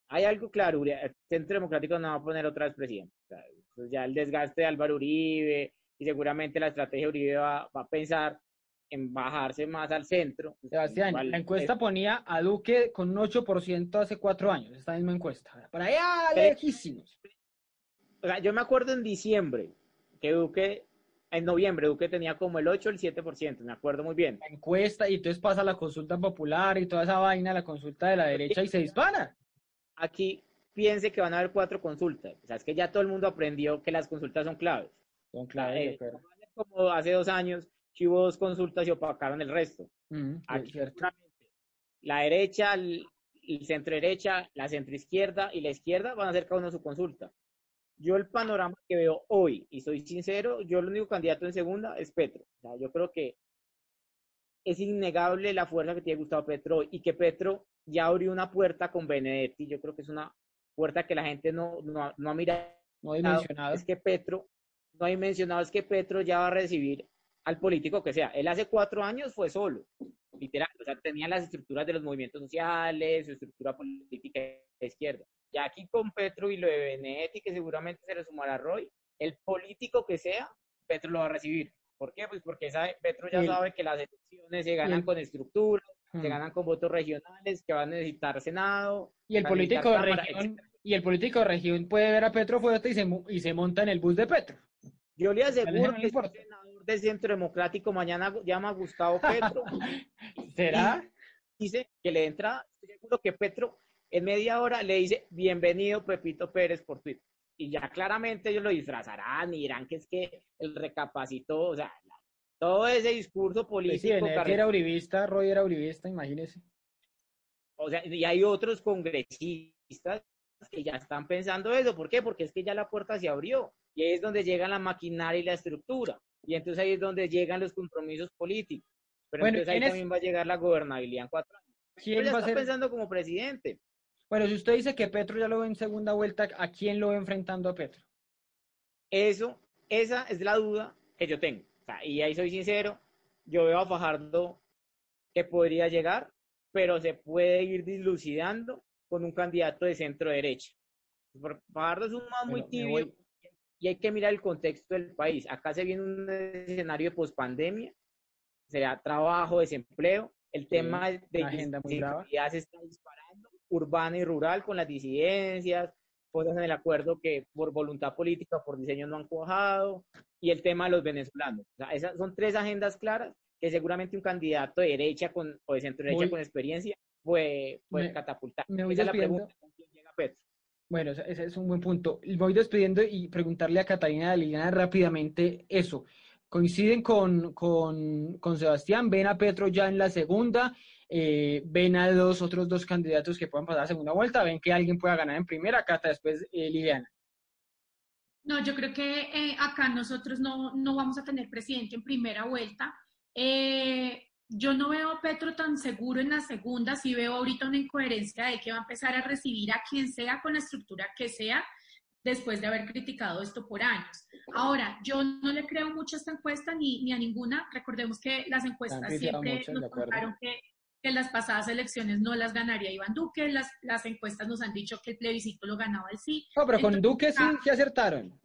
Hay algo claro, el Centro Democrático no va a poner otra vez presidente. O sea, eso ya el desgaste de Álvaro Uribe y seguramente la estrategia de Uribe va, va a pensar en bajarse más al centro. Sebastián, la encuesta eh, ponía a Duque con un 8% hace cuatro años, esta misma encuesta. Por allá, lejísimos. o sea, yo me acuerdo en diciembre que Duque, en noviembre, Duque tenía como el 8 o el 7%, me acuerdo muy bien. La encuesta y entonces pasa la consulta popular y toda esa vaina, la consulta de la derecha y se dispara. Aquí piense que van a haber cuatro consultas. O sea, es que ya todo el mundo aprendió que las consultas son claves. De Eh, acuerdo. como hace dos años, dos consultas y opacaron el resto. Aquí, seguramente, la derecha, el, el centro derecha, la centro izquierda y la izquierda van a hacer cada uno su consulta. Yo el panorama que veo hoy, y soy sincero, yo el único candidato en segunda es Petro. O sea, yo creo que es innegable la fuerza que tiene Gustavo Petro y que Petro ya abrió una puerta con Benedetti. Yo creo que es una puerta que la gente no, no, no ha mirado. No dimensionado. Es que Petro, no ha dimensionado, es que Petro ya va a recibir al político que sea. Él hace cuatro años fue solo, literal. O sea, tenía las estructuras de los movimientos sociales, su estructura política de izquierda. Ya aquí con Petro y lo de Benedetti, que seguramente se le sumará a Roy, el político que sea, Petro lo va a recibir. ¿Por qué? Pues porque sabe, Petro ya sabe que las elecciones se ganan con estructuras, Hmm. se ganan con votos regionales, que van a necesitar Senado. Y el político de región, y el político de región puede ver a Petro fuerte y se, y se monta en el bus de Petro. Yo le no aseguro que el senador del Centro Democrático mañana llama a Gustavo Petro. ¿Será? Dice que le entra, estoy seguro que Petro en media hora le dice bienvenido Pepito Pérez por Twitter. Y ya claramente ellos lo disfrazarán y dirán que es que él recapacitó, o sea, todo ese discurso Pues sí, político. Benedetti carre- era uribista, Roy era uribista, imagínese. o sea, y hay otros congresistas que ya están pensando eso. ¿Por qué? Porque es que ya la puerta se abrió. Y ahí es donde llega la maquinaria y la estructura. Y entonces ahí es donde llegan los compromisos políticos. Pero Bueno, entonces ahí ¿quién es- también va a llegar la gobernabilidad en cuatro años. ¿Quién ya va a está ser? pensando como presidente. Bueno, si usted dice que Petro ya lo ve en segunda vuelta, ¿a quién lo ve enfrentando a Petro? Eso, esa es la duda que yo tengo. O sea, y ahí soy sincero, yo veo a Fajardo que podría llegar, pero se puede ir dilucidando con un candidato de centro derecha. Fajardo es un man muy tibio y hay que mirar el contexto del país. Acá se viene un escenario de pospandemia, será trabajo, desempleo, el tema de muy brava. inseguridad se está disparando, urbana y rural con las disidencias, cosas en el acuerdo que por voluntad política o por diseño no han cuajado, y el tema de los venezolanos. O sea, esas son tres agendas claras que seguramente un candidato de derecha con, o de centro derecha Voy- con experiencia puede, puede Me- catapultar. me voy Esa es la pregunta, ¿con quién llega Petro? Bueno, ese es un buen punto. Voy despidiendo y preguntarle a Catalina de Liliana rápidamente eso. ¿Coinciden con, con, con Sebastián? ¿Ven a Petro ya en la segunda? Eh, ¿Ven a los otros dos candidatos que puedan pasar a segunda vuelta? ¿Ven que alguien pueda ganar en primera? Cata, después eh, Liliana. No, yo creo que eh, acá nosotros no, no vamos a tener presidente en primera vuelta. Yo no veo a Petro tan seguro en la segunda, sí veo ahorita una incoherencia de que va a empezar a recibir a quien sea con la estructura que sea después de haber criticado esto por años. Ahora, yo no le creo mucho a esta encuesta ni, ni a ninguna. Recordemos que las encuestas siempre mucho, nos contaron que, que las pasadas elecciones no las ganaría Iván Duque, las, las encuestas nos han dicho que el plebiscito lo ganaba el sí. No, pero con Duque sí, acá- sí acertaron.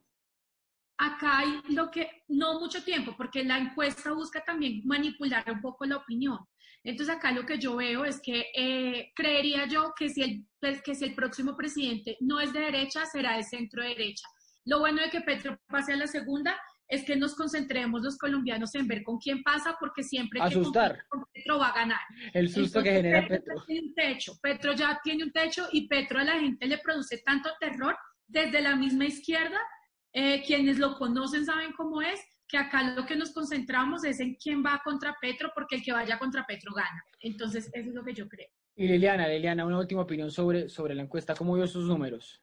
Acá hay lo que, no mucho tiempo, porque la encuesta busca también manipular un poco la opinión. Entonces acá lo que yo veo es que eh, creería yo que si, el, pues, que si el próximo presidente no es de derecha, será de centro derecha. Lo bueno de que Petro pase a la segunda es que nos concentremos los colombianos en ver con quién pasa, porque siempre que Asustar. compite Petro va a ganar. El susto que Entonces, genera Petro. ya tiene un techo, Petro ya tiene un techo y Petro a la gente le produce tanto terror desde la misma izquierda, eh, quienes lo conocen saben cómo es, que acá lo que nos concentramos es en quién va contra Petro, porque el que vaya contra Petro gana. Entonces, eso es lo que yo creo. Y Liliana, Liliana, una última opinión sobre, sobre la encuesta. ¿Cómo vio sus números?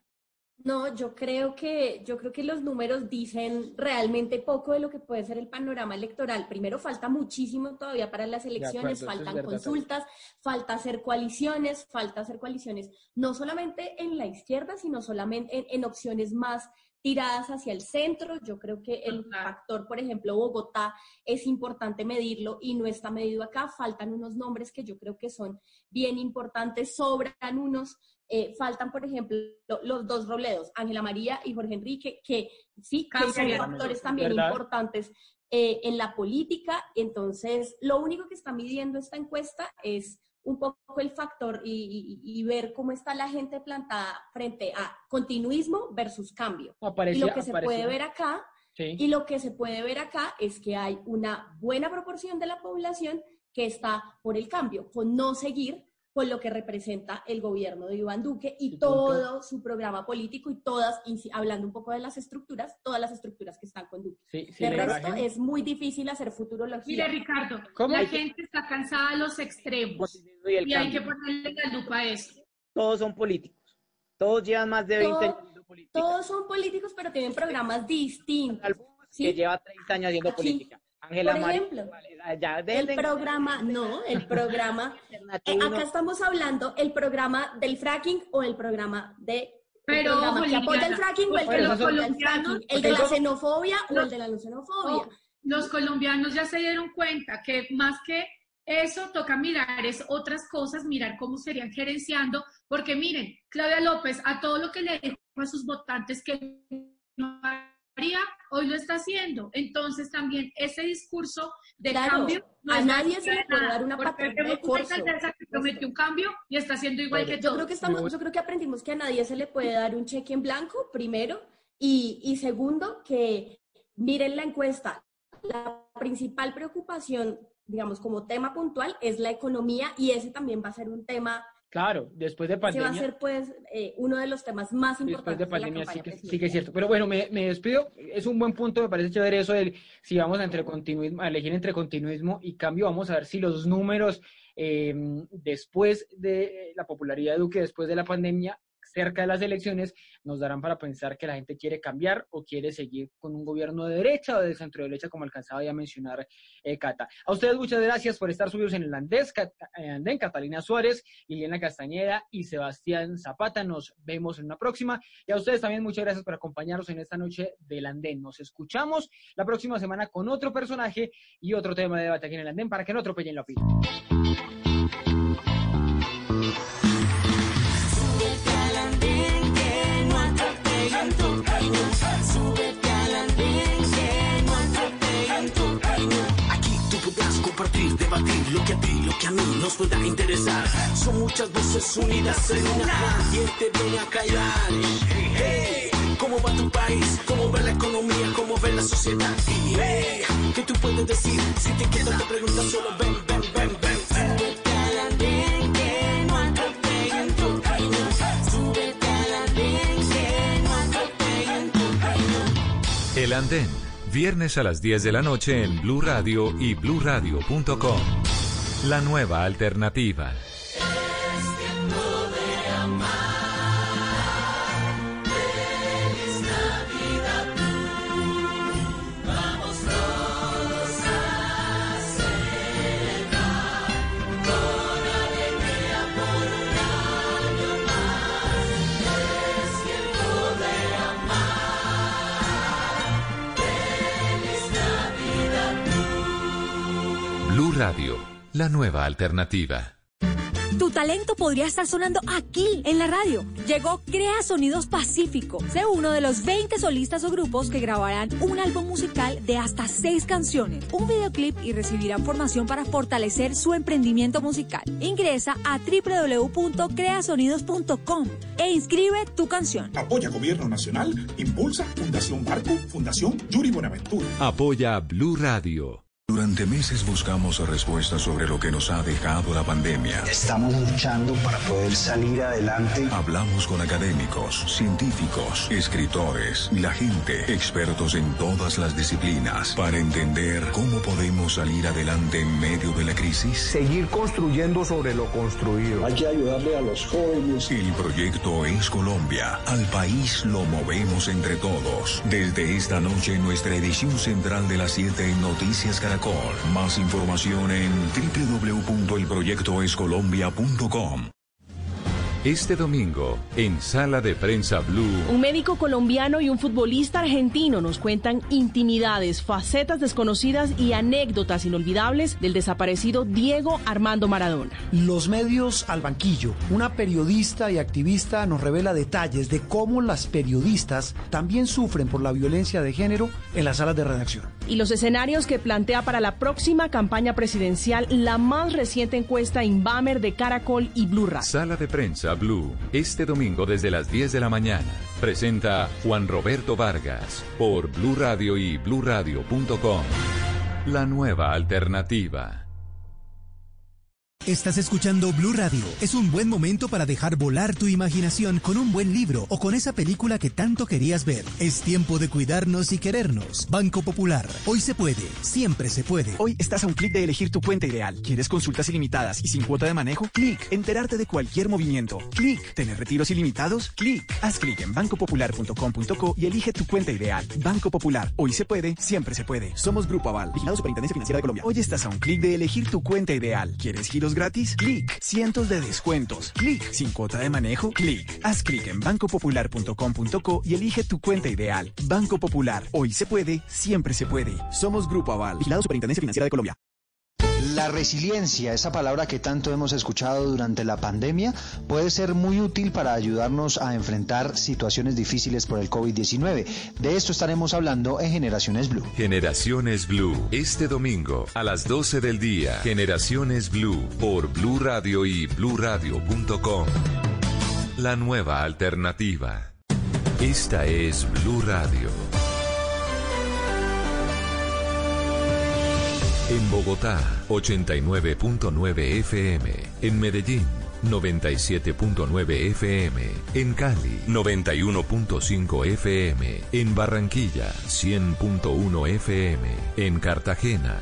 No, yo creo que yo creo que los números dicen realmente poco de lo que puede ser el panorama electoral. Primero falta muchísimo todavía para las elecciones, acuerdo, eso es faltan verdad consultas, falta hacer coaliciones, falta hacer coaliciones no solamente en la izquierda, sino solamente en, en opciones más tiradas hacia el centro. Yo creo que el factor, por ejemplo, Bogotá es importante medirlo y no está medido acá. Faltan unos nombres que yo creo que son bien importantes, sobran unos. eh, faltan, por ejemplo, los dos Robledos, Ángela María y Jorge Enrique, que sí, que son factores también ¿Verdad? importantes eh, en la política. Entonces, lo único que está midiendo esta encuesta es un poco el factor y, y- y ver cómo está la gente plantada frente a continuismo versus cambio. Aparecía- y lo que se aparecía- puede ver acá, Sí. y lo que se puede ver acá es que hay una buena proporción de la población que está por el cambio, con no seguir con lo que representa el gobierno de Iván Duque y todo su programa político y todas, hablando un poco de las estructuras, todas las estructuras que están con Duque. Sí, sí, de resto, es muy difícil hacer futurología. Mire, Ricardo, ¿Cómo? la gente está cansada de los extremos y el y hay que ponerle la lupa a eso. Todos son políticos. Todos llevan más de 20 Todo- años todos son políticos, pero tienen programas distintos. que lleva 30 años haciendo Aquí, política. Ángela por María. ejemplo, ya, El programa, no, el programa. eh, acá estamos hablando el programa del fracking o el programa de. el Pero, programa ojo, que apoya el fracking o el que no apoya el fracking. El de la xenofobia o el de la no xenofobia. Los colombianos ya se dieron cuenta que más que eso toca mirar es otras cosas, mirar cómo serían gerenciando, porque miren, Claudia López, a todo lo que le dijo a sus votantes que no haría, hoy lo está haciendo. Entonces también ese discurso de Claro, cambio a nadie se le puede dar una patente de corso. que prometió un cambio y está haciendo igual que yo creo que estamos, yo creo que aprendimos que a nadie se le puede dar un cheque en blanco, primero, y, y segundo, que miren la encuesta. La principal preocupación, digamos, como tema puntual, es la economía, y ese también va a ser un tema, Claro, después de ese va pandemia. a ser pues eh, uno de los temas más Después importantes de la pandemia sí que, sí que es cierto. Pero bueno, me, me despido. Es un buen punto, me parece chévere eso del si vamos a, entre continuismo, a elegir entre continuismo y cambio. Vamos a ver si los números eh, después de la popularidad de Duque, después de la pandemia, cerca de las elecciones, nos darán para pensar que la gente quiere cambiar o quiere seguir con un gobierno de derecha o de centro derecha, como alcanzaba ya a mencionar eh, Cata. A ustedes muchas gracias por estar subidos en el andés, eh, andén, Catalina Suárez, Liliana Castañeda y Sebastián Zapata. Nos vemos en una próxima. Y a ustedes también muchas gracias por acompañarnos en esta noche del andén. Nos escuchamos la próxima semana con otro personaje y otro tema de debate aquí en el andén para que no atropellen la pila. Compartir, debatir lo que a ti, lo que a mí nos pueda interesar. Son muchas voces unidas en una. Nadie te viene a callar. Hey, ¿cómo va tu país? ¿Cómo va la economía? ¿Cómo ve la sociedad? Y hey, ¿qué tú puedes decir? Si te quedas te preguntas solo ven, ven, ven, ven. Súbete al andén que no atropellen tu opinión. Súbete al andén que no atropellen tu opinión. El Andén, viernes a las 10 de la noche en Blue Radio y bluradio.com. La nueva alternativa. Radio, la nueva alternativa. Tu talento podría estar sonando aquí, en la radio. Llegó Crea Sonidos Pacífico. Sé uno de los 20 solistas o grupos que grabarán un álbum musical de hasta 6 canciones, un videoclip y recibirán formación para fortalecer su emprendimiento musical. Ingresa a www.creasonidos.com e inscribe tu canción. Apoya Gobierno Nacional, Impulsa Fundación Barco, Fundación Yuri Buenaventura. Apoya Blue Radio. Durante meses buscamos respuestas sobre lo que nos ha dejado la pandemia. Estamos luchando para poder salir adelante. Hablamos con académicos, científicos, escritores y la gente, expertos en todas las disciplinas, para entender cómo podemos salir adelante en medio de la crisis. Seguir construyendo sobre lo construido. Hay que ayudarle a los jóvenes. El proyecto es Colombia. Al país lo movemos entre todos. Desde esta noche, nuestra edición central de las 7 en Noticias Más información en www.elproyectoescolombia.com. Este domingo, en Sala de Prensa Blue. Un médico colombiano y un futbolista argentino nos cuentan intimidades, facetas desconocidas y anécdotas inolvidables del desaparecido Diego Armando Maradona. Los medios al banquillo. Una periodista y activista nos revela detalles de cómo las periodistas también sufren por la violencia de género en las salas de redacción. Y los escenarios que plantea para la próxima campaña presidencial la más reciente encuesta Inbamer de Caracol y Blue Radio. Sala de Prensa Blue, este domingo desde las 10 de la mañana. Presenta Juan Roberto Vargas por Blue Radio y bluradio.com. La nueva alternativa. Estás escuchando Blue Radio. Es un buen momento para dejar volar tu imaginación con un buen libro o con esa película que tanto querías ver. Es tiempo de cuidarnos y querernos. Banco Popular. Hoy se puede. Siempre se puede. Hoy estás a un clic de elegir tu cuenta ideal. ¿Quieres consultas ilimitadas y sin cuota de manejo? Clic. Enterarte de cualquier movimiento. Clic. ¿Tener retiros ilimitados? Clic. Haz clic en bancopopular.com.co y elige tu cuenta ideal. Banco Popular. Hoy se puede. Siempre se puede. Somos Grupo Aval. Vigilado Superintendencia Financiera de Colombia. Hoy estás a un clic de elegir tu cuenta ideal. ¿Quieres giros gratis? Clic. Cientos de descuentos. Clic. Sin cuota de manejo. Clic. Haz clic en bancopopular.com.co y elige tu cuenta ideal. Banco Popular. Hoy se puede, siempre se puede. Somos Grupo Aval. Vigilado Superintendencia Financiera de Colombia. La resiliencia, esa palabra que tanto hemos escuchado durante la pandemia, puede ser muy útil para ayudarnos a enfrentar situaciones difíciles por el COVID-19. De esto estaremos hablando en Generaciones Blue. Generaciones Blue, este domingo a las 12 del día. Generaciones Blue por Blue Radio y bluradio.com. La nueva alternativa. Esta es Blue Radio. En Bogotá, 89.9 FM. En Medellín, 97.9 FM. En Cali, 91.5 FM. En Barranquilla, 100.1 FM. En Cartagena,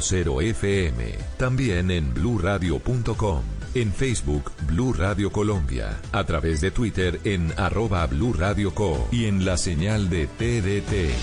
96.0 FM. También en bluradio.com. En Facebook, Blue Radio Colombia. A través de Twitter en arroba Blue Radio Co. Y en la señal de TDT.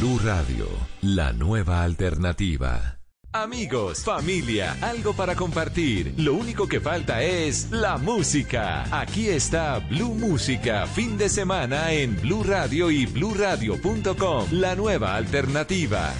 Blue Radio, la nueva alternativa. Amigos, familia, algo para compartir. Lo único que falta es la música. Aquí está Blue Música, fin de semana en Blue Radio y bluradio.com, la nueva alternativa.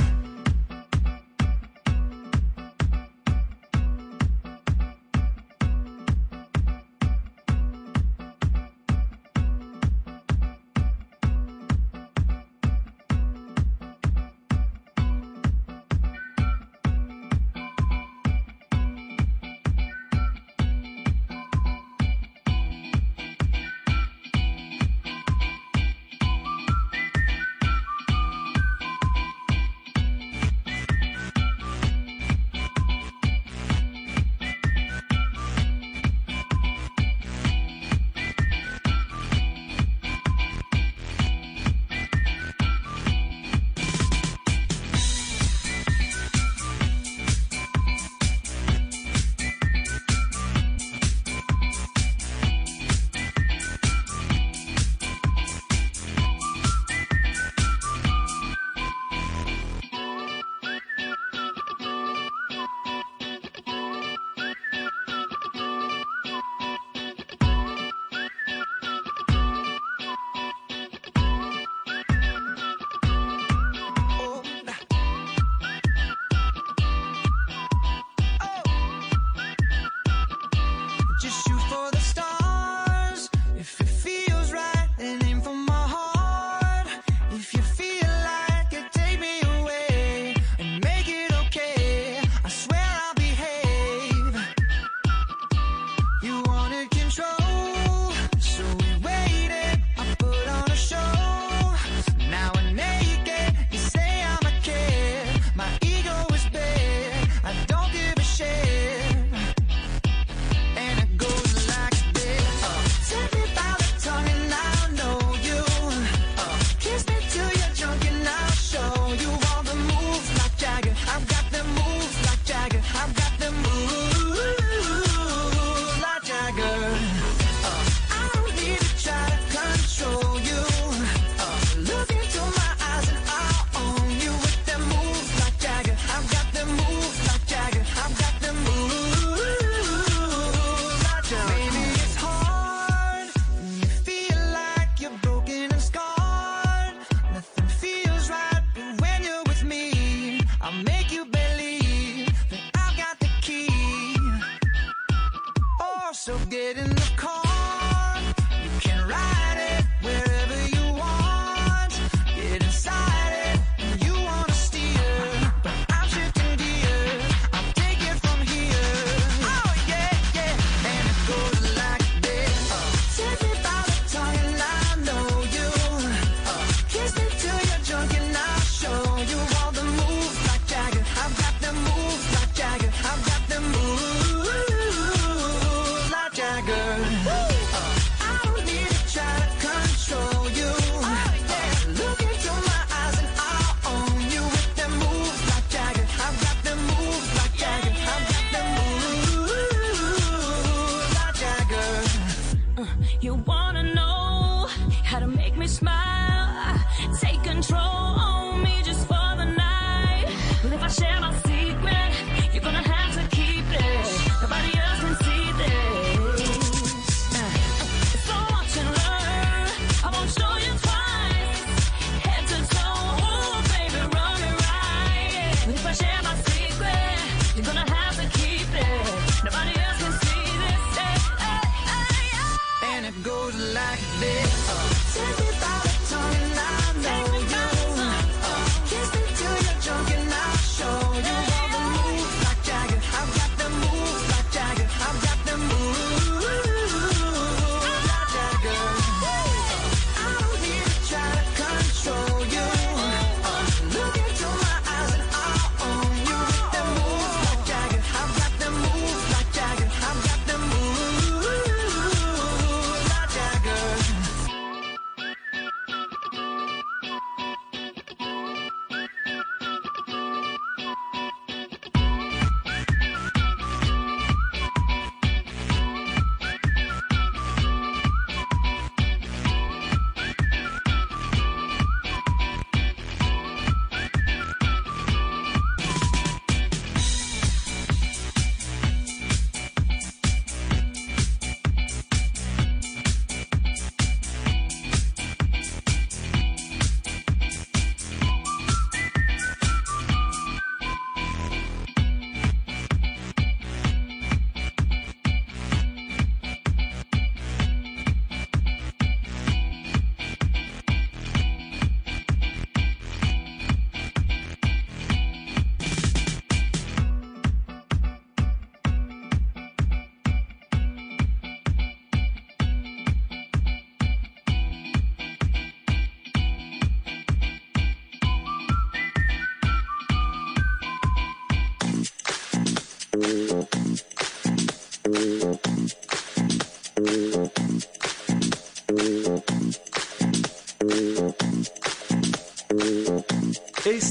me smile.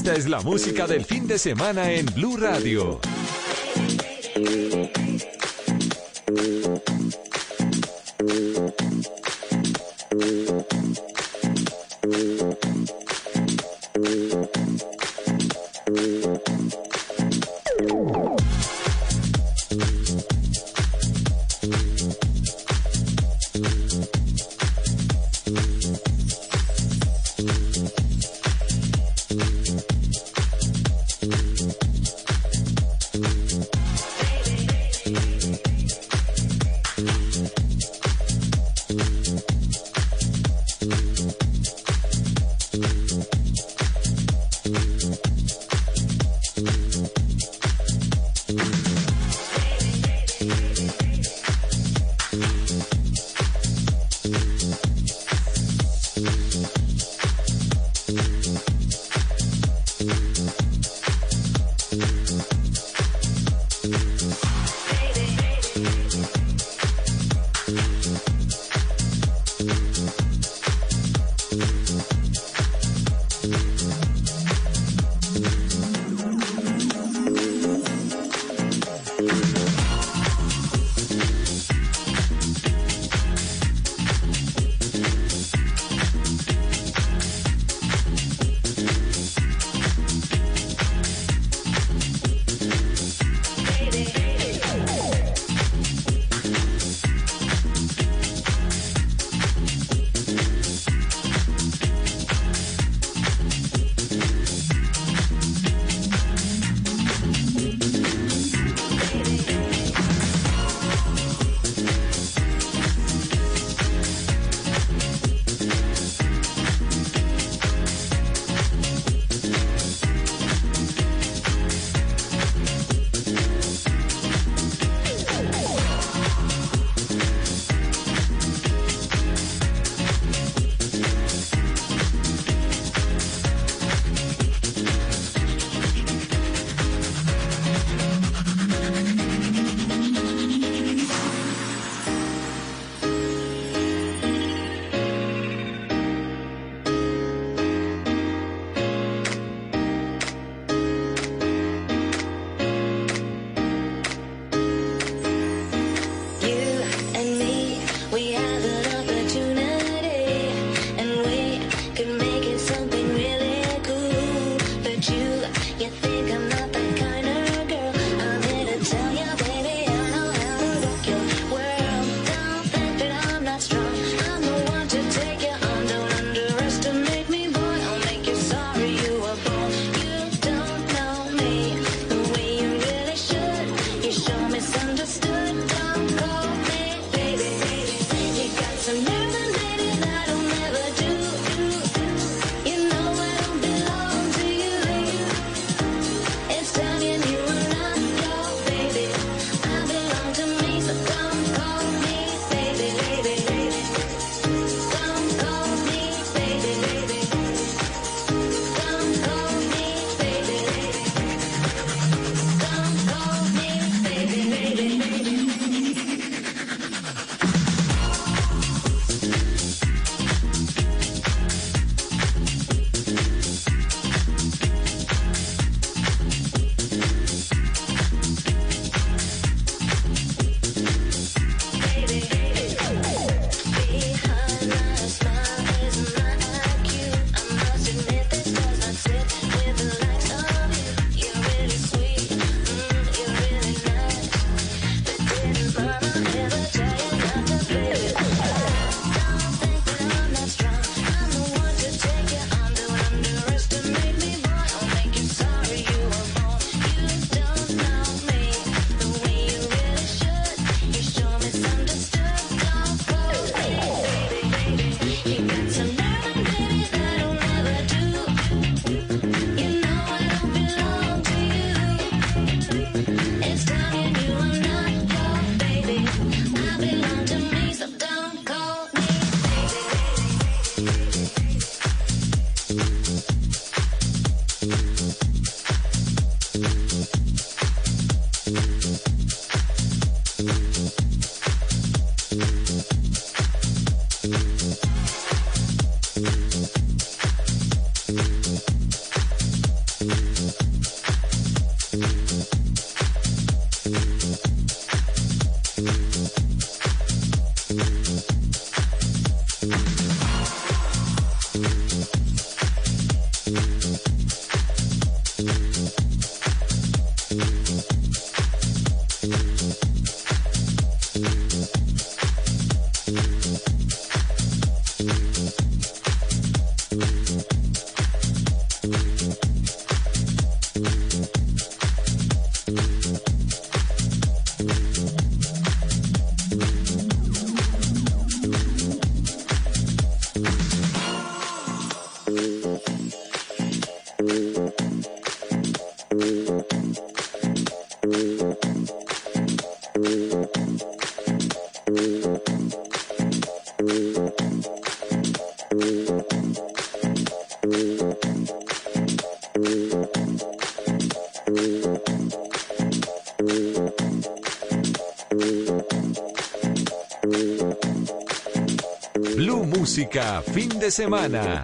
Esta es la música del fin de semana en Blue Radio. Fin de semana.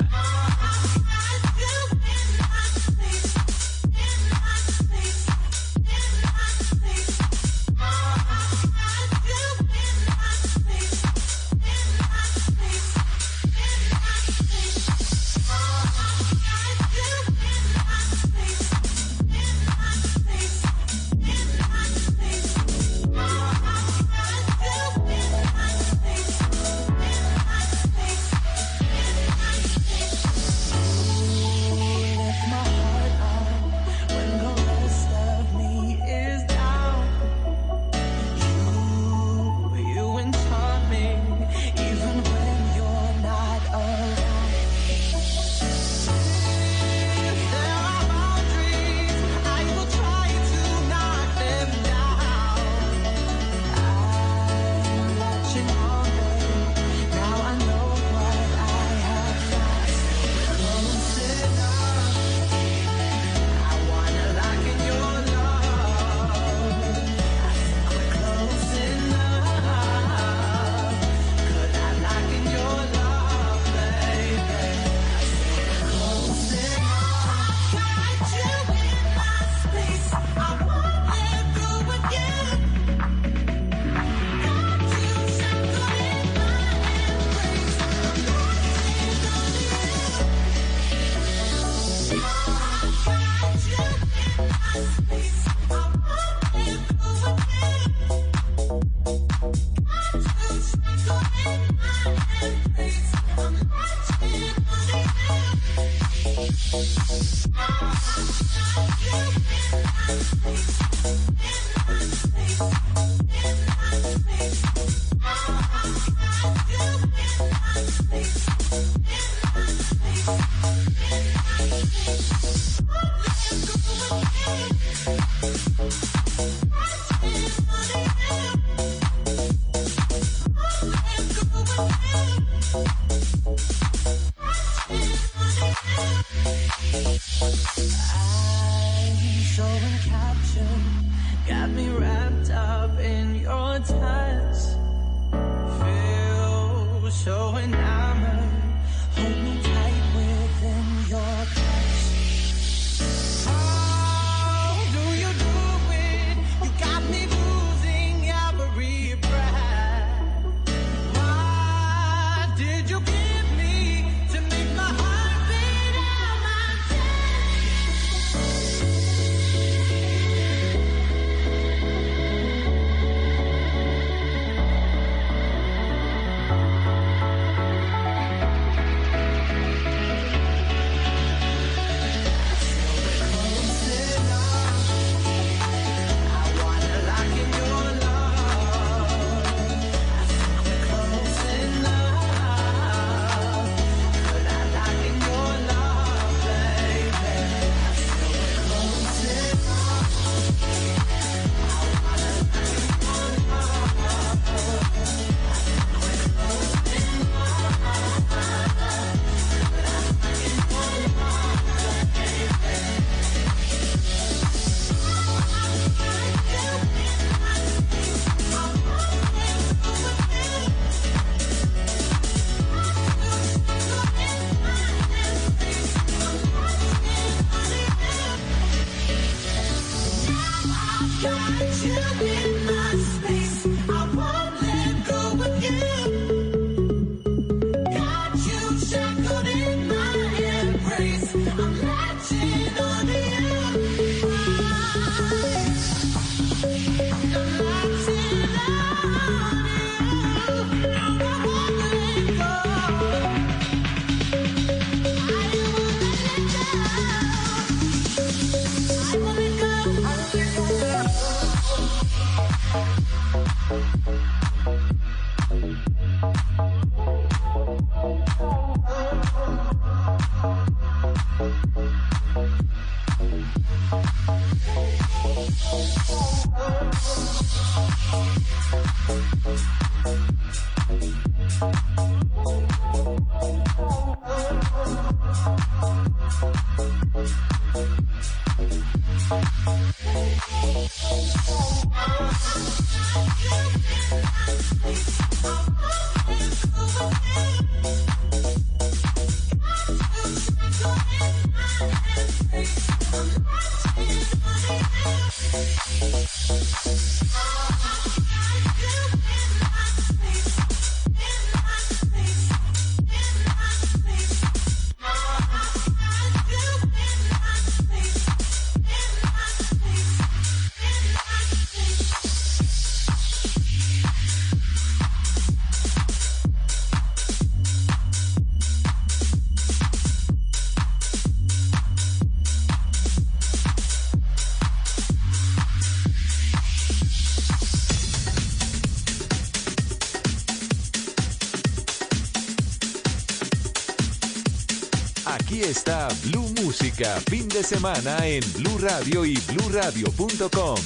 Blue Música, fin de semana en Blue Radio y bluradio.com.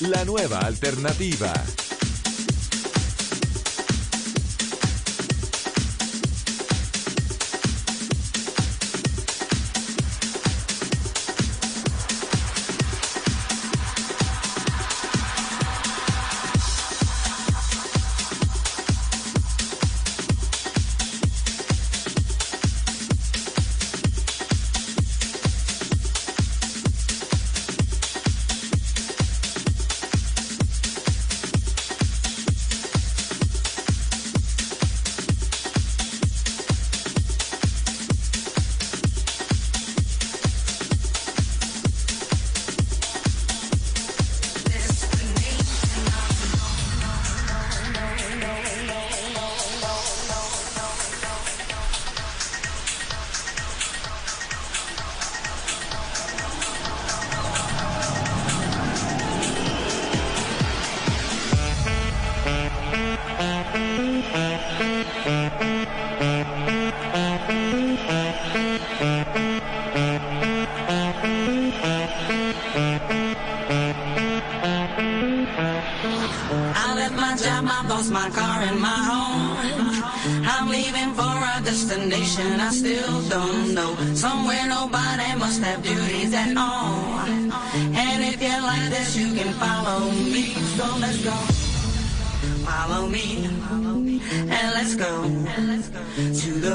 La nueva alternativa.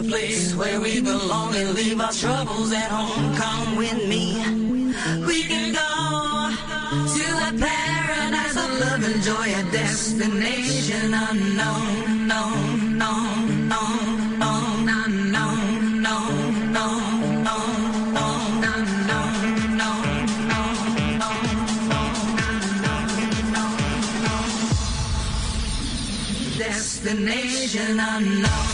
place where we belong and leave our troubles at home. Come with me. We can go to a paradise of love and joy, a destination unknown, known, known, known, known, unknown. Destination unknown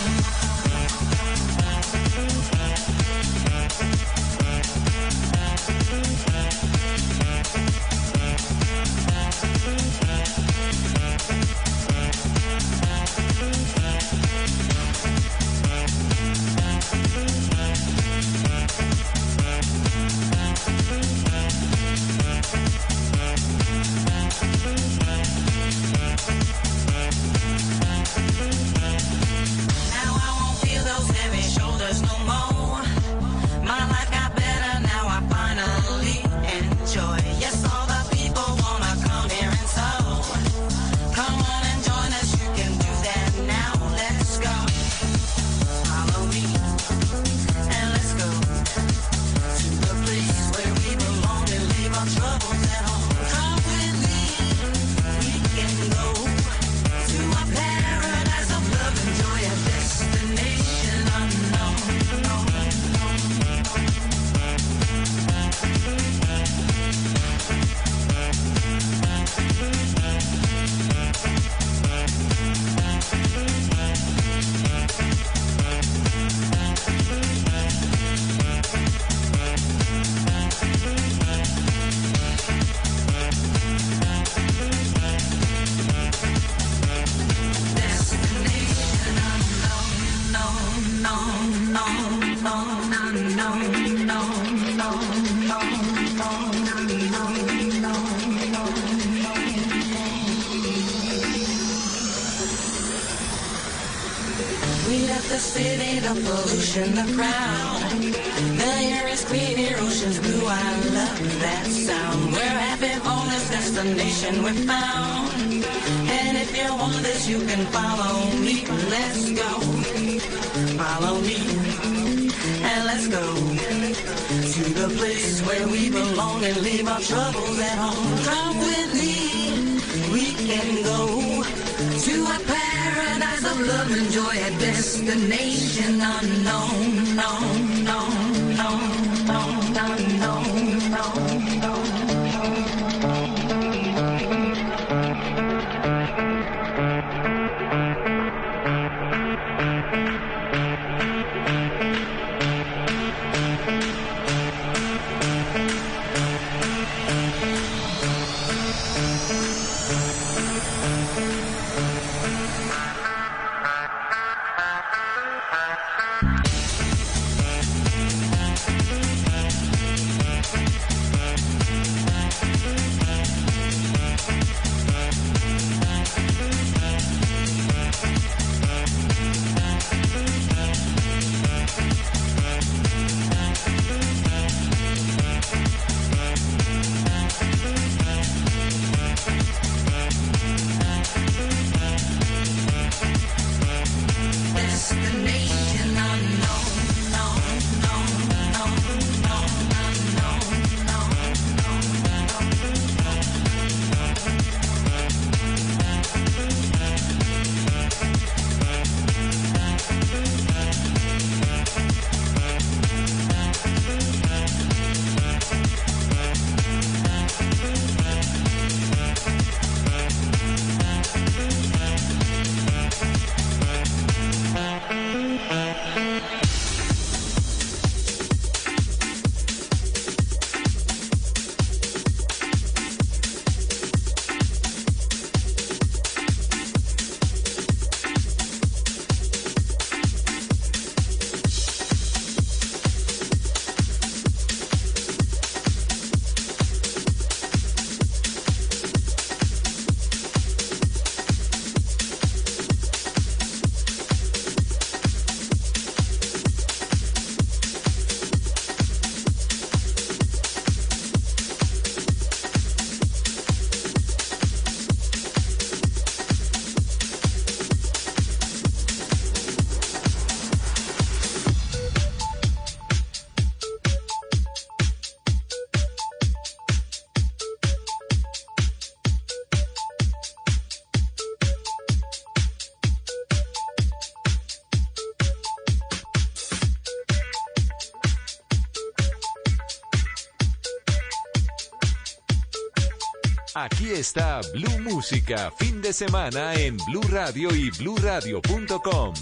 Aquí está Blue Música, fin de semana en Blue Radio y bluradio.com.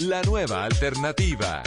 La nueva alternativa.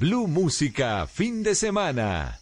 Blue Música, fin de semana.